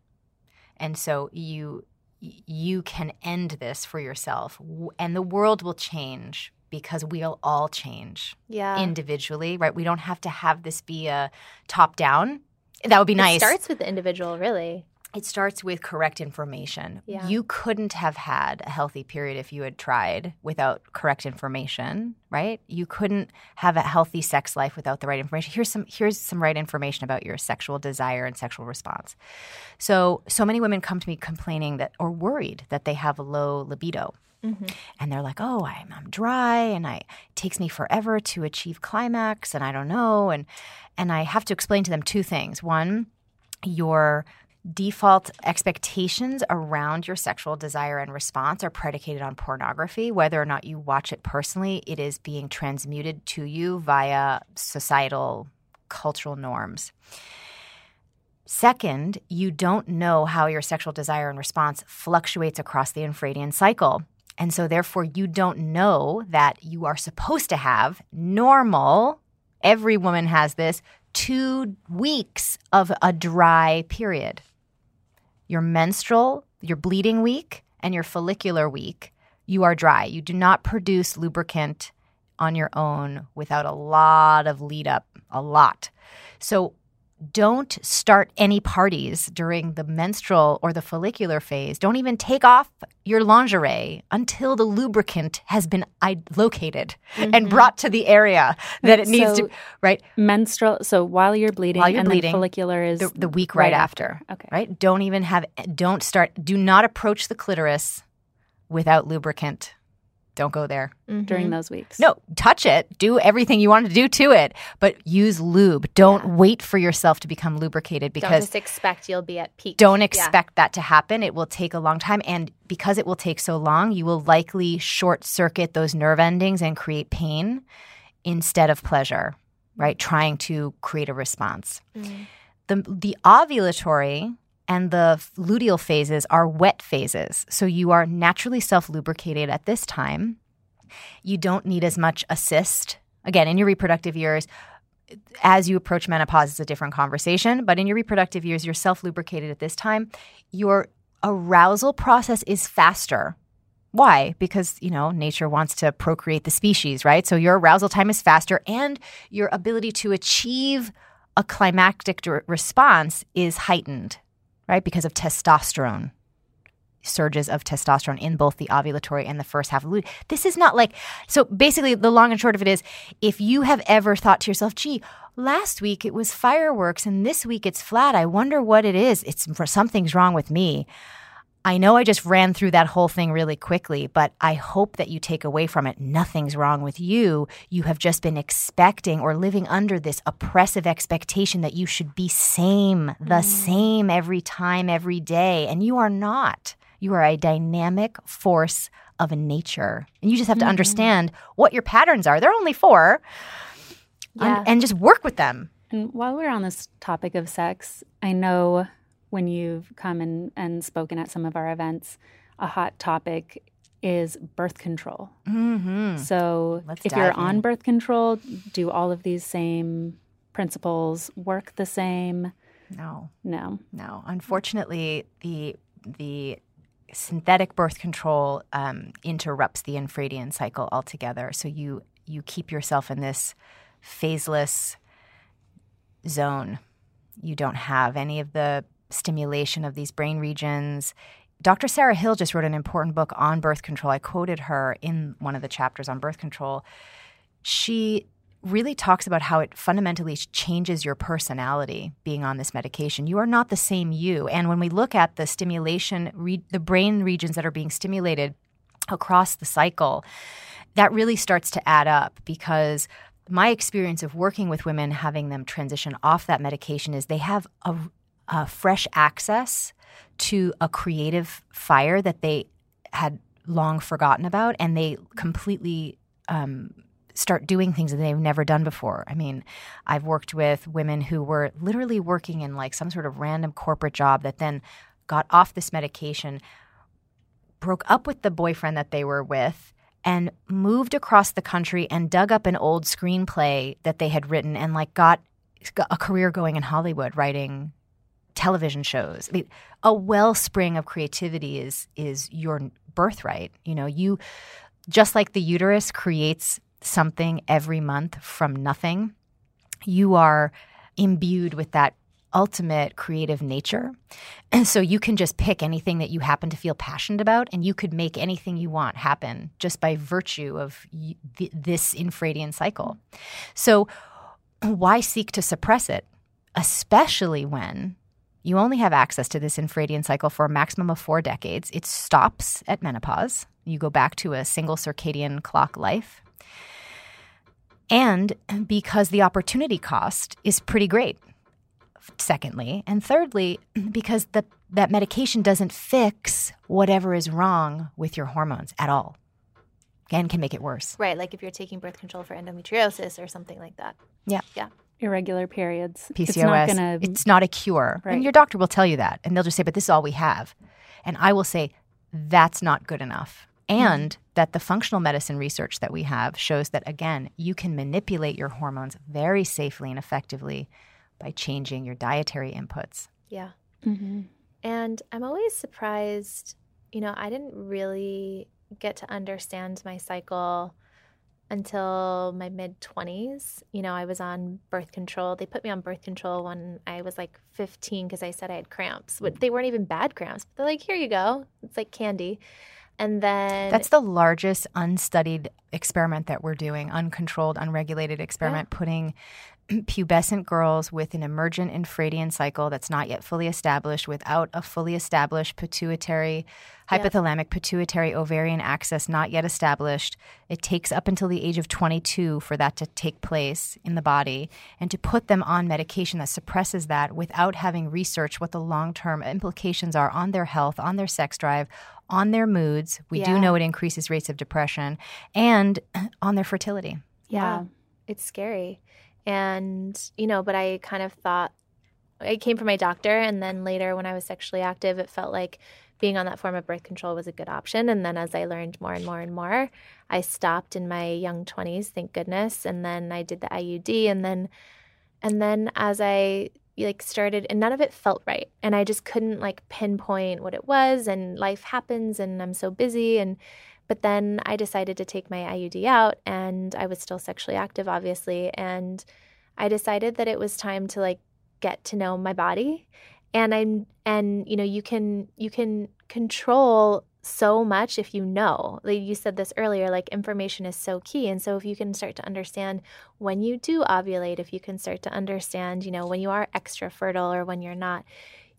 And so you you can end this for yourself, and the world will change because we'll all change yeah. individually, right? We don't have to have this be a top down. That would be nice. It starts with the individual, really. It starts with correct information. Yeah. You couldn't have had a healthy period if you had tried without correct information, right? You couldn't have a healthy sex life without the right information. Here's some here's some right information about your sexual desire and sexual response. So, so many women come to me complaining that or worried that they have a low libido Mm-hmm. And they're like, oh, I'm, I'm dry and I, it takes me forever to achieve climax and I don't know. And, and I have to explain to them two things. One, your default expectations around your sexual desire and response are predicated on pornography. Whether or not you watch it personally, it is being transmuted to you via societal cultural norms. Second, you don't know how your sexual desire and response fluctuates across the infradian cycle. And so, therefore, you don't know that you are supposed to have normal, every woman has this, two weeks of a dry period. Your menstrual, your bleeding week, and your follicular week, you are dry. You do not produce lubricant on your own without a lot of lead up, a lot. So, don't start any parties during the menstrual or the follicular phase. Don't even take off your lingerie until the lubricant has been located mm-hmm. and brought to the area that it needs so to. Right, menstrual. So while you're bleeding, while you're and bleeding, follicular is the, the week right, right after. after. Okay, right. Don't even have. Don't start. Do not approach the clitoris without lubricant don't go there mm-hmm. during those weeks. No, touch it. Do everything you want to do to it, but use lube. Don't yeah. wait for yourself to become lubricated because don't just expect you'll be at peak. Don't expect yeah. that to happen. It will take a long time, and because it will take so long, you will likely short circuit those nerve endings and create pain instead of pleasure. Right, trying to create a response. Mm. The the ovulatory and the luteal phases are wet phases. So you are naturally self lubricated at this time. You don't need as much assist. Again, in your reproductive years, as you approach menopause, it's a different conversation. But in your reproductive years, you're self lubricated at this time. Your arousal process is faster. Why? Because, you know, nature wants to procreate the species, right? So your arousal time is faster and your ability to achieve a climactic response is heightened right? Because of testosterone surges of testosterone in both the ovulatory and the first half of luteal. This is not like so basically the long and short of it is if you have ever thought to yourself, gee, last week it was fireworks and this week it's flat. I wonder what it is. It's something's wrong with me. I know I just ran through that whole thing really quickly, but I hope that you take away from it nothing's wrong with you. You have just been expecting or living under this oppressive expectation that you should be same, the mm. same every time, every day. And you are not. You are a dynamic force of nature. And you just have to mm. understand what your patterns are. They're only four. Yeah. And, and just work with them. And while we're on this topic of sex, I know when you've come and, and spoken at some of our events, a hot topic is birth control. Mm-hmm. So Let's if you're in. on birth control, do all of these same principles work the same? No. No. No. Unfortunately, the the synthetic birth control um, interrupts the infradian cycle altogether. So you you keep yourself in this phaseless zone. You don't have any of the stimulation of these brain regions. Dr. Sarah Hill just wrote an important book on birth control. I quoted her in one of the chapters on birth control. She really talks about how it fundamentally changes your personality being on this medication. You are not the same you. And when we look at the stimulation, re- the brain regions that are being stimulated across the cycle, that really starts to add up because my experience of working with women having them transition off that medication is they have a uh, fresh access to a creative fire that they had long forgotten about, and they completely um, start doing things that they've never done before. I mean, I've worked with women who were literally working in like some sort of random corporate job that then got off this medication, broke up with the boyfriend that they were with, and moved across the country and dug up an old screenplay that they had written and like got a career going in Hollywood writing television shows. I mean, a wellspring of creativity is is your birthright. You know, you just like the uterus creates something every month from nothing, you are imbued with that ultimate creative nature. And so you can just pick anything that you happen to feel passionate about and you could make anything you want happen just by virtue of this infradian cycle. So why seek to suppress it? Especially when you only have access to this infradian cycle for a maximum of four decades. It stops at menopause. You go back to a single circadian clock life. And because the opportunity cost is pretty great, secondly. And thirdly, because the, that medication doesn't fix whatever is wrong with your hormones at all and can make it worse. Right. Like if you're taking birth control for endometriosis or something like that. Yeah. Yeah. Irregular periods. PCOS. It's not gonna. it's not a cure. Right. And your doctor will tell you that. And they'll just say, but this is all we have. And I will say, that's not good enough. And that the functional medicine research that we have shows that, again, you can manipulate your hormones very safely and effectively by changing your dietary inputs. Yeah. Mhm. And I'm always surprised, you know, I didn't really get to understand my cycle until my mid 20s. You know, I was on birth control. They put me on birth control when I was like 15 because I said I had cramps. But mm. they weren't even bad cramps. But they're like, here you go. It's like candy. And then That's the largest unstudied experiment that we're doing, uncontrolled, unregulated experiment, putting [clears throat] pubescent girls with an emergent infradian cycle that's not yet fully established without a fully established pituitary, Yeah. hypothalamic pituitary ovarian axis not yet established. It takes up until the age of 22 for that to take place in the body and to put them on medication that suppresses that without having researched what the long-term implications are on their health, on their sex drive, on their moods. We Yeah. do know it increases rates of depression and [clears throat] on their fertility. Yeah. it's scary. And, you know, but I kind of thought it came from my doctor. And then later, when I was sexually active, it felt like being on that form of birth control was a good option. And then as I learned more and more and more, I stopped in my young 20s, thank goodness. And then I did the IUD. And then, and then as I like started and none of it felt right and i just couldn't like pinpoint what it was and life happens and i'm so busy and but then I decided to take my IUD out and I was still sexually active, obviously. And I decided that it was time to like get to know my body. And I'm, and you know, you can, you can control so much if you know. Like you said this earlier, like information is so key. And so if you can start to understand when you do ovulate, if you can start to understand, you know, when you are extra fertile or when you're not,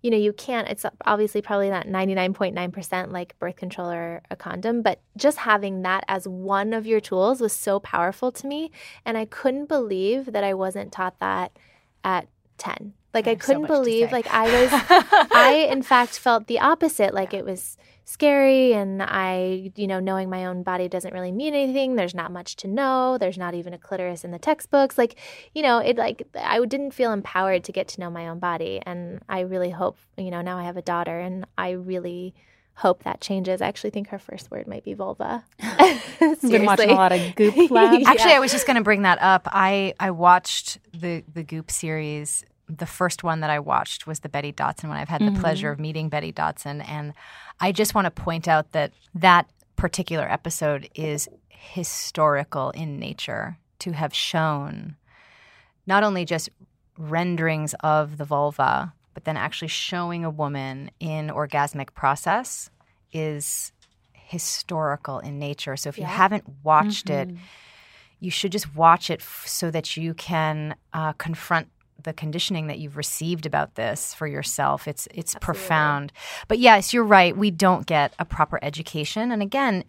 you know, you can't, it's obviously probably not 99.9% like birth control or a condom, but just having that as one of your tools was so powerful to me. And I couldn't believe that I wasn't taught that at 10. Like, I couldn't much to believe, like, I was, [laughs] I in fact felt the opposite. Like, it was scary. And I, you know, knowing my own body doesn't really mean anything. There's not much to know. There's not even a clitoris in the textbooks. Like, you know, it like, I didn't feel empowered to get to know my own body. And I really hope, you know, now I have a daughter and I really hope that changes. I actually think her first word might be vulva. [laughs] I've been watching a lot of Goop [laughs] Labs. Yeah. Actually, I was just going to bring that up. I I watched the the Goop series. The first one that I watched was the Betty Dodson one. I've had the pleasure of meeting Betty Dodson, and I just want to point out that that particular episode is historical in nature to have shown not only just renderings of the vulva, but then actually showing a woman in orgasmic process is historical in nature. So if you haven't watched it, you should just watch it f- so that you can uh, confront the conditioning that you've received about this for yourself. It's it's profound. But yes, you're right. We don't get a proper education, and again,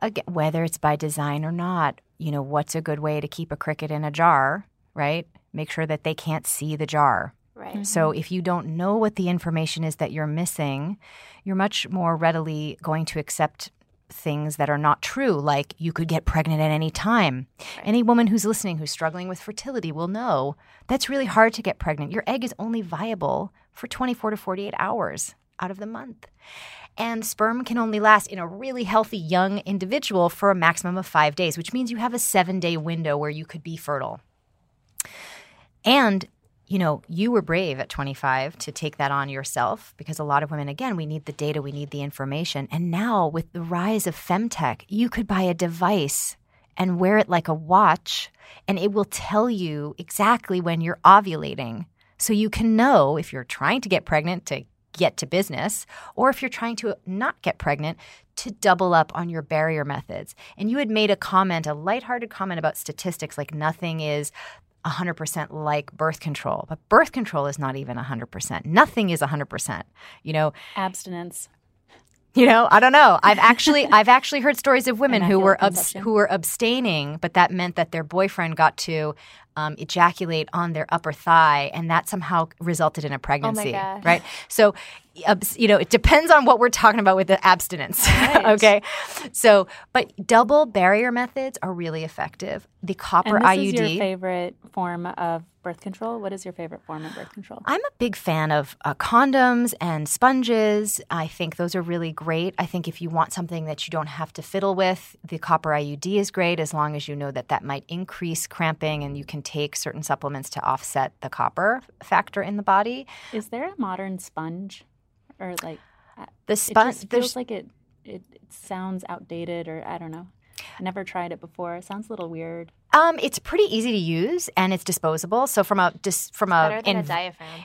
again, whether it's by design or not, you know, what's a good way to keep a cricket in a jar, right? Make sure that they can't see the jar. Right. So mm-hmm. if you don't know what the information is that you're missing, you're much more readily going to accept things that are not true, like you could get pregnant at any time. Any woman who's listening who's struggling with fertility will know that's really hard to get pregnant. Your egg is only viable for 24 to 48 hours out of the month. And sperm can only last in a really healthy young individual for a maximum of five days, which means you have a seven day window where you could be fertile. And you know, you were brave at 25 to take that on yourself because a lot of women, again, we need the data, we need the information. And now, with the rise of femtech, you could buy a device and wear it like a watch, and it will tell you exactly when you're ovulating. So you can know if you're trying to get pregnant to get to business, or if you're trying to not get pregnant, to double up on your barrier methods. And you had made a comment, a lighthearted comment about statistics, like nothing is 100% like birth control. But birth control is not even 100%. Nothing is 100%. You know, Abstinence. you know, I don't know. [laughs] I've actually I've actually heard stories of women who were abs- who were abstaining, but that meant that their boyfriend got to um, ejaculate on their upper thigh, and that somehow resulted in a pregnancy. God. Right. So you know, it depends on what we're talking about with the abstinence. [laughs] Right. okay. So, but double barrier methods are really effective. The copper and this IUD. is your favorite form of birth control. What is your favorite form of birth control? I'm a big fan of uh, condoms and sponges. I think those are really great. I think if you want something that you don't have to fiddle with, the copper IUD is great as long as you know that that might increase cramping and you can take certain supplements to offset the copper factor in the body. Is there a modern sponge, or like The it sponge, just feels like it, it? It sounds outdated, or I don't know. I never tried it before. It sounds a little weird. um, it's pretty easy to use and it's disposable. So from a dis, from a, Better than a in- diaphragm.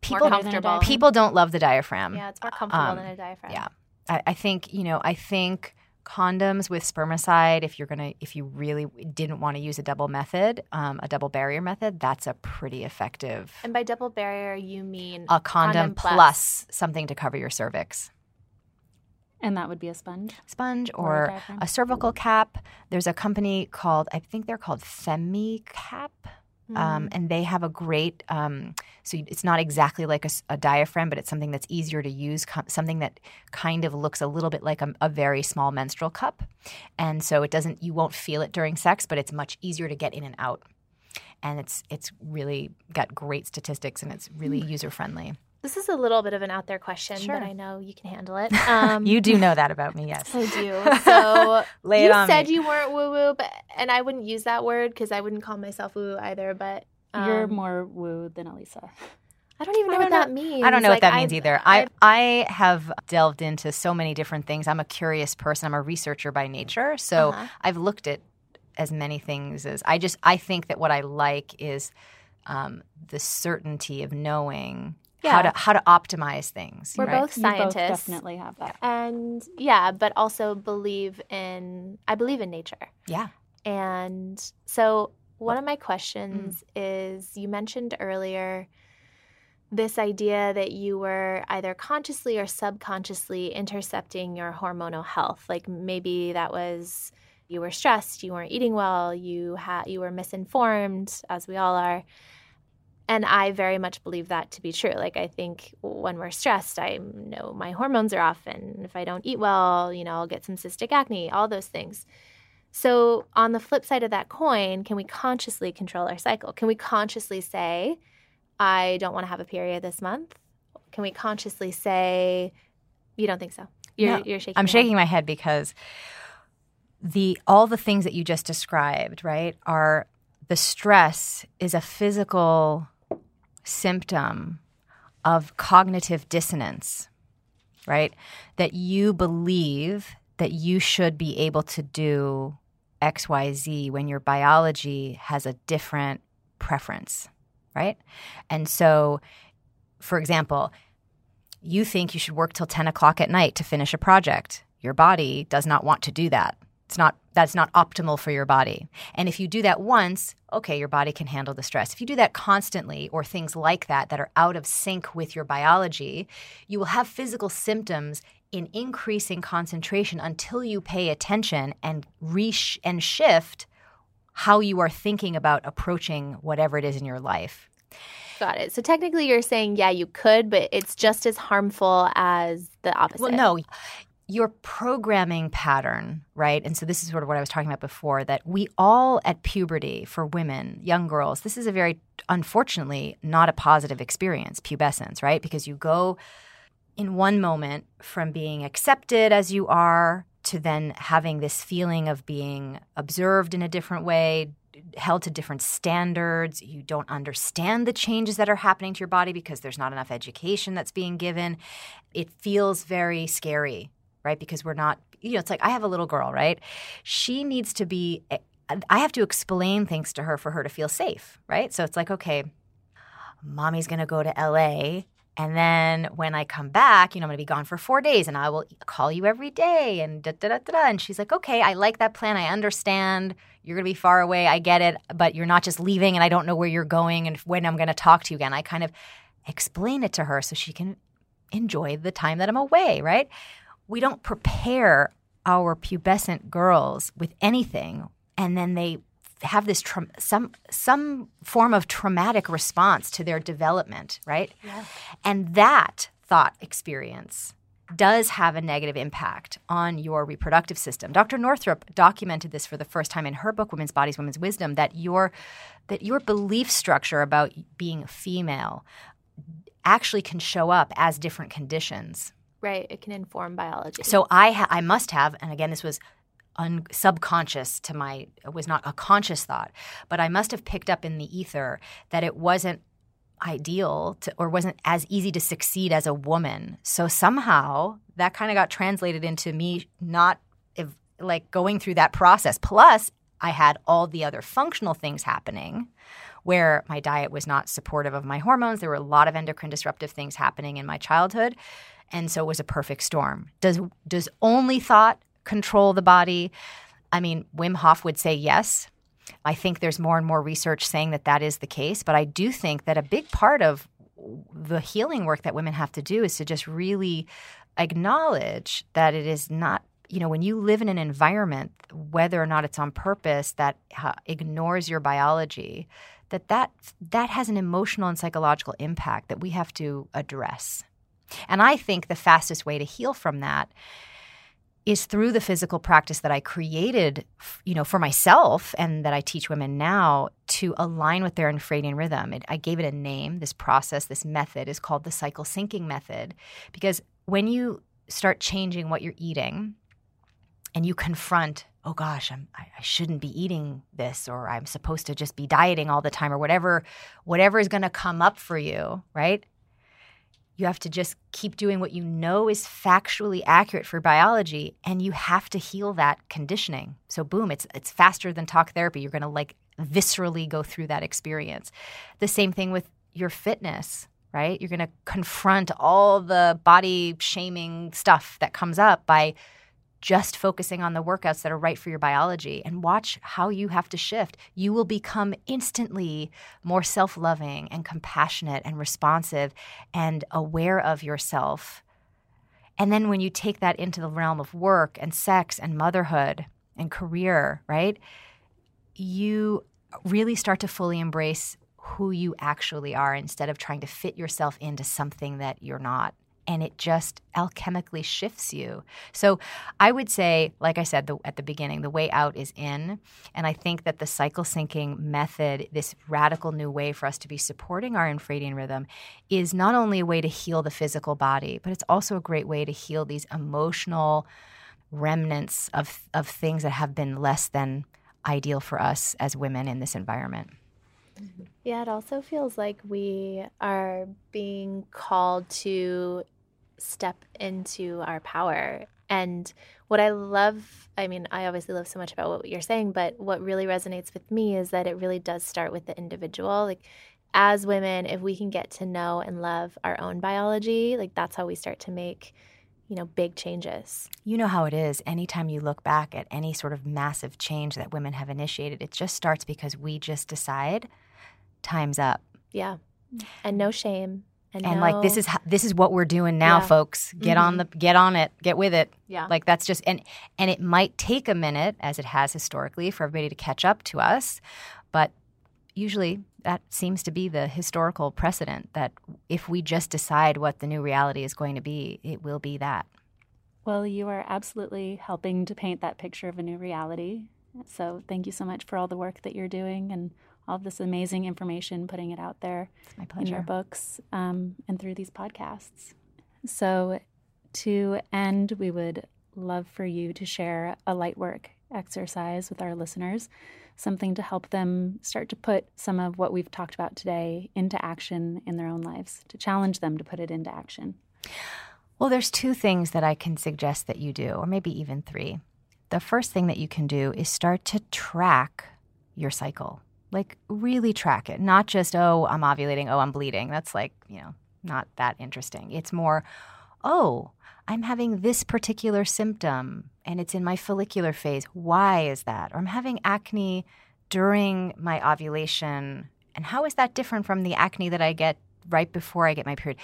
people Better than a comfortable. diaphragm? people don't love the diaphragm. Yeah, it's more comfortable Um, than a diaphragm. yeah. I, I think you know. I think condoms with spermicide. If you're gonna, if you really didn't want to use a double method, um, a double barrier method, that's a pretty effective. And by double barrier, you mean A condom, plus. something to cover your cervix, And that would be a sponge. sponge Or a or, diaphragm. a cervical cap. There's a company called I think they're called FemCap. Mm. Um, and they have a great um, so it's not exactly like a diaphragm but it's something that's easier to use co- something that kind of looks a little bit like a, a very small menstrual cup and so it doesn't you won't feel it during sex but it's much easier to get in and out and it's it's really got great statistics and it's really Hmm. user friendly This is a little bit of an out there question, Sure. but I know you can handle it. [laughs] Um, you do know that about me yes I do. [laughs] So Lay you it on said me. you weren't woo woo, but and I wouldn't use that word because I wouldn't call myself woo either. But um, You're more woo than Alisa. I don't even know I what don't that means. I don't know Like, what that means I- either. I, I have delved into so many different things. I'm a curious person. I'm a researcher by nature. So Uh-huh. I've looked at as many things as I just I think that what I like is um, the certainty of knowing how Yeah. to how to optimize things. We're right? both You both scientists, definitely have that. and yeah, but also believe in. I believe in nature, yeah. and so one of my Mm. questions is: you mentioned earlier this idea that you were either consciously or subconsciously intercepting your hormonal health. Like maybe that was you were stressed, you weren't eating well, you had you were misinformed, as we all are. And I very much believe that to be true. Like I think when we're stressed, I know my hormones are off, and if I don't eat well, you know, I'll get some cystic acne, all those things. So on the flip side of that coin, can we consciously control our cycle? Can we consciously say, I don't want to have a period this month? Can we consciously say, you don't think so? You're, No, you're shaking. I'm your head. shaking my head because the all the things that you just described, right, are the stress is a physical symptom of cognitive dissonance, right? That you believe that you should be able to do XYZ when your biology has a different preference, right? And so, for example, you think you should work till 10 o'clock at night to finish a project. Your body does not want to do that. It's not that's not optimal for your body. And if you do that once, okay, your body can handle the stress. If you do that constantly or things like that that are out of sync with your biology, you will have physical symptoms in increasing concentration until you pay attention and reach and shift how you are thinking about approaching whatever it is in your life. Got it. So technically, you're saying, yeah, you could, but it's just as harmful as the opposite. Well, no, your programming pattern, right? And so this is sort of what I was talking about before that we all at puberty for women, young girls, this is a very, unfortunately, not a positive experience, pubescence, right? Because you go in one moment from being accepted as you are to then having this feeling of being observed in a different way, held to different standards. You don't understand the changes that are happening to your body because there's not enough education that's being given. It feels very scary, right? Because we're not, you know, it's like I have a little girl, right? She needs to be, eh, I have to explain things to her for her to feel safe, right? So it's like, okay, mommy's to go to LA. And then when I come back, you know, I'm to be gone for four days and I will call you every day and da da da da. And she's like, okay, I like that plan. I understand. You're to be far away. I get it. But you're not just leaving and I don't know where you're going and when I'm to talk to you again. I kind of explain it to her so she can enjoy the time that I'm away, right? We don't prepare our pubescent girls with anything and then they have this tra- some some form of traumatic response to their development, right? Yeah. And that thought experience does have a negative impact on your reproductive system. Dr. Northrup documented this for the first time in her book Women's Bodies, Women's Wisdom that your that your belief structure about being female actually can show up as different conditions. Right, it can inform biology. So I ha- I must have and again this was un- subconscious to my it was not a conscious thought, but I must have picked up in the ether that it wasn't ideal to, or wasn't as easy to succeed as a woman. So somehow that kind of got translated into me not if, like going through that process. Plus, I had all the other functional things happening where my diet was not supportive of my hormones. There were a lot of endocrine disruptive things happening in my childhood. And so it was a perfect storm. Does does only thought control the body? I mean, Wim Hof would say yes. I think there's more and more research saying that that is the case, but I do think that a big part of the healing work that women have to do is to just really acknowledge that it is not you know when you live in an environment whether or not it's on purpose that uh, ignores your biology that that that has an emotional and psychological impact that we have to address and i think the fastest way to heal from that is through the physical practice that I created, you know, for myself and that I teach women now to align with their infradian rhythm. It, I gave it a name. This process, this method is called the cycle syncing method because when you start changing what you're eating and you confront, oh gosh, I'm, I, I shouldn't be eating this, or I'm supposed to just be dieting all the time, or whatever, whatever is going to come up for you, right? You have to just keep doing what you know is factually accurate for biology, and you have to heal that conditioning. So, boom, it's it's faster than talk therapy. You're going to like viscerally go through that experience. The same thing with your fitness, right? You're going to confront all the body shaming stuff that comes up by just focusing on the workouts that are right for your biology and watch how you have to shift. You will become instantly more self loving and compassionate and responsive and aware of yourself. And then when you take that into the realm of work and sex and motherhood and career, right? You really start to fully embrace who you actually are instead of trying to fit yourself into something that you're not and it just alchemically shifts you. So I would say, like I said the, at the beginning, the way out is in. And I think that the cycle syncing method, this radical new way for us to be supporting our infradian rhythm, is not only a way to heal the physical body, but it's also a great way to heal these emotional remnants of, of things that have been less than ideal for us as women in this environment. Yeah, it also feels like we are being called to step into our power. And what I love, I mean, I obviously love so much about what you're saying, but what really resonates with me is that it really does start with the individual. Like, as women, if we can get to know and love our own biology, like, that's how we start to make you know, big changes. You know how it is. Anytime you look back at any sort of massive change that women have initiated, it just starts because we just decide time's up. Yeah. Mm. And no shame and, and like this is this is what we're doing now, yeah. folks. Get mm-hmm. on the get on it, get with it. Yeah, like that's just and and it might take a minute, as it has historically, for everybody to catch up to us, but usually that seems to be the historical precedent that if we just decide what the new reality is going to be, it will be that. Well, you are absolutely helping to paint that picture of a new reality. So thank you so much for all the work that you're doing and all of this amazing information, putting it out there in your books um, and through these podcasts. So, to end, we would love for you to share a light work exercise with our listeners, something to help them start to put some of what we've talked about today into action in their own lives, to challenge them to put it into action. Well, there's two things that I can suggest that you do, or maybe even three. The first thing that you can do is start to track your cycle. Like, really track it. Not just, oh, I'm ovulating, oh, I'm bleeding. That's like, you know, not that interesting. It's more, oh, I'm having this particular symptom and it's in my follicular phase. Why is that? Or I'm having acne during my ovulation. And how is that different from the acne that I get right before I get my period?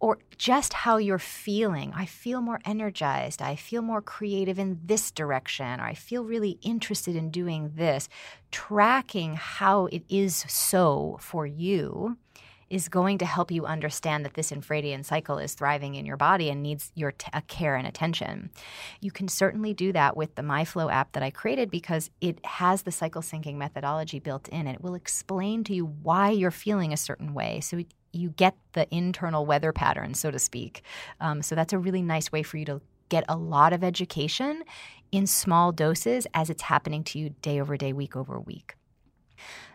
Or just how you're feeling. I feel more energized. I feel more creative in this direction. Or I feel really interested in doing this. Tracking how it is so for you is going to help you understand that this infradian cycle is thriving in your body and needs your care and attention. You can certainly do that with the MyFLO app that I created because it has the cycle syncing methodology built in and it will explain to you why you're feeling a certain way. So you get the internal weather pattern, so to speak. Um, so that's a really nice way for you to get a lot of education in small doses as it's happening to you day over day, week over week.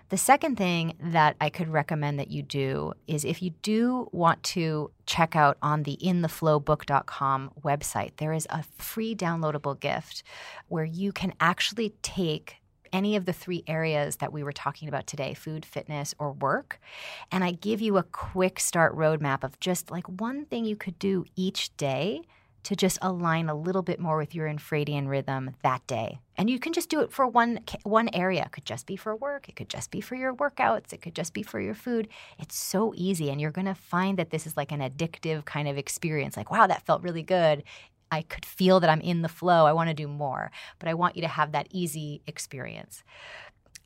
The second thing that I could recommend that you do is if you do want to check out on the intheflobook.com website, there is a free downloadable gift where you can actually take any of the three areas that we were talking about today food, fitness, or work. And I give you a quick start roadmap of just like one thing you could do each day to just align a little bit more with your infradian rhythm that day. And you can just do it for one one area. It could just be for work, it could just be for your workouts, it could just be for your food. It's so easy and you're going to find that this is like an addictive kind of experience. Like, wow, that felt really good. I could feel that I'm in the flow. I want to do more, but I want you to have that easy experience.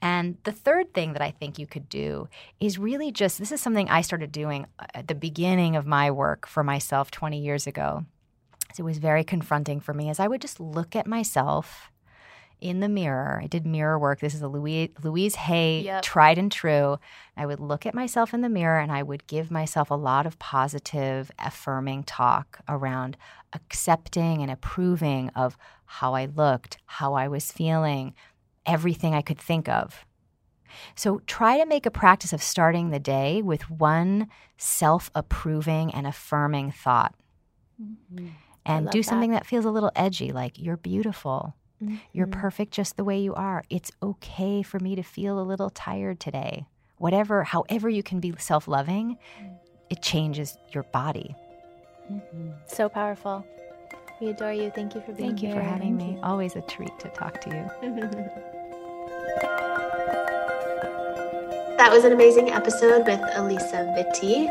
And the third thing that I think you could do is really just this is something I started doing uh, at the beginning of my work for myself 20 years ago. So it was very confronting for me as I would just look at myself in the mirror. I did mirror work. This is a Louise, Louise Hay yep. tried and true. I would look at myself in the mirror and I would give myself a lot of positive, affirming talk around accepting and approving of how I looked, how I was feeling, everything I could think of. So try to make a practice of starting the day with one self approving and affirming thought. Mm-hmm. And do something that. that feels a little edgy, like you're beautiful Mm-hmm. You're perfect just the way you are. It's okay for me to feel a little tired today. Whatever, however, you can be self loving, it changes your body. Mm-hmm. So powerful. We adore you. Thank you for being Thank here. Thank you for having Thank me. You. Always a treat to talk to you. [laughs] that was an amazing episode with Alisa Vitti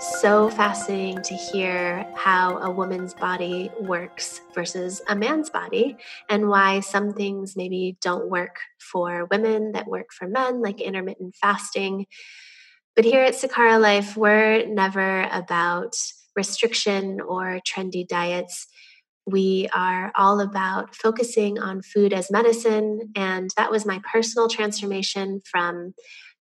so fascinating to hear how a woman's body works versus a man's body and why some things maybe don't work for women that work for men, like intermittent fasting. But here at Sakara Life, we're never about restriction or trendy diets. We are all about focusing on food as medicine. And that was my personal transformation from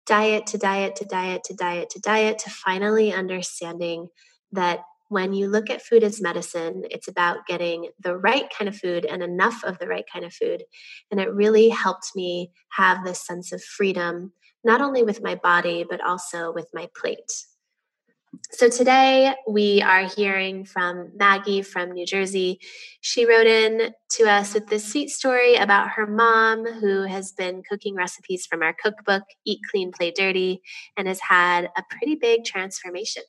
diet to diet to diet to diet to diet to finally understanding that when you look at food as medicine, it's about getting the right kind of food and enough of the right kind of food. And it really helped me have this sense of freedom, not only with my body, but also with my plate. So today we are hearing from Maggie from New Jersey. She wrote in to us with this sweet story about her mom who has been cooking recipes from our cookbook, Eat Clean, Play Dirty, and has had a pretty big transformation.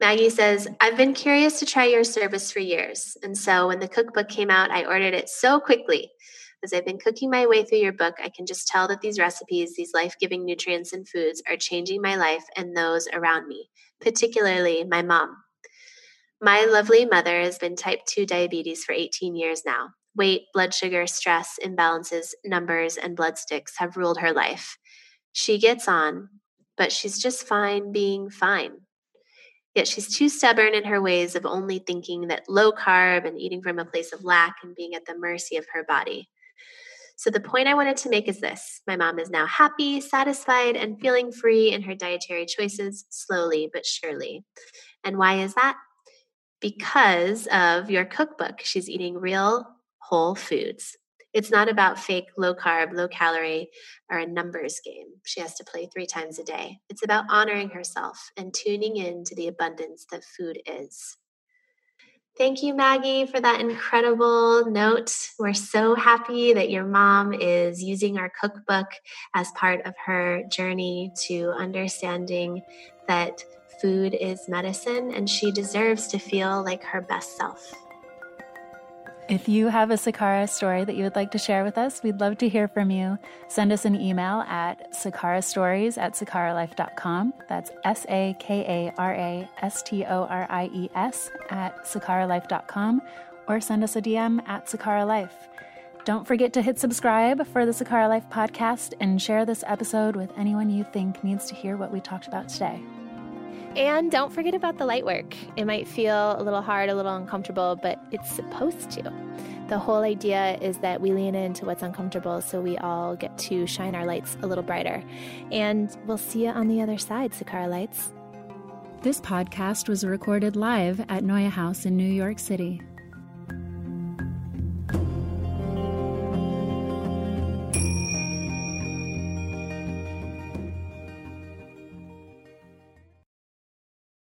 Maggie says, I've been curious to try your service for years. And so when the cookbook came out, I ordered it so quickly as I've been cooking my way through your book, I can just tell that these recipes, these life giving nutrients and foods, are changing my life and those around me, particularly my mom. My lovely mother has been type 2 diabetes for 18 years now. Weight, blood sugar, stress, imbalances, numbers, and blood sticks have ruled her life. She gets on, but she's just fine being fine. Yet she's too stubborn in her ways of only thinking that low carb and eating from a place of lack and being at the mercy of her body. So, the point I wanted to make is this my mom is now happy, satisfied, and feeling free in her dietary choices slowly but surely. And why is that? Because of your cookbook. She's eating real whole foods. It's not about fake low carb, low calorie, or a numbers game she has to play three times a day. It's about honoring herself and tuning in to the abundance that food is. Thank you, Maggie, for that incredible note. We're so happy that your mom is using our cookbook as part of her journey to understanding that food is medicine and she deserves to feel like her best self. If you have a Sakara story that you would like to share with us, we'd love to hear from you. Send us an email at sakarastories at sakaralife.com. That's S A K A R A S T O R I E S at sakaralife.com or send us a DM at Sakara Life. Don't forget to hit subscribe for the Sakara Life podcast and share this episode with anyone you think needs to hear what we talked about today. And don't forget about the light work. It might feel a little hard, a little uncomfortable, but it's supposed to. The whole idea is that we lean into what's uncomfortable so we all get to shine our lights a little brighter. And we'll see you on the other side, Sakara Lights. This podcast was recorded live at Noya House in New York City.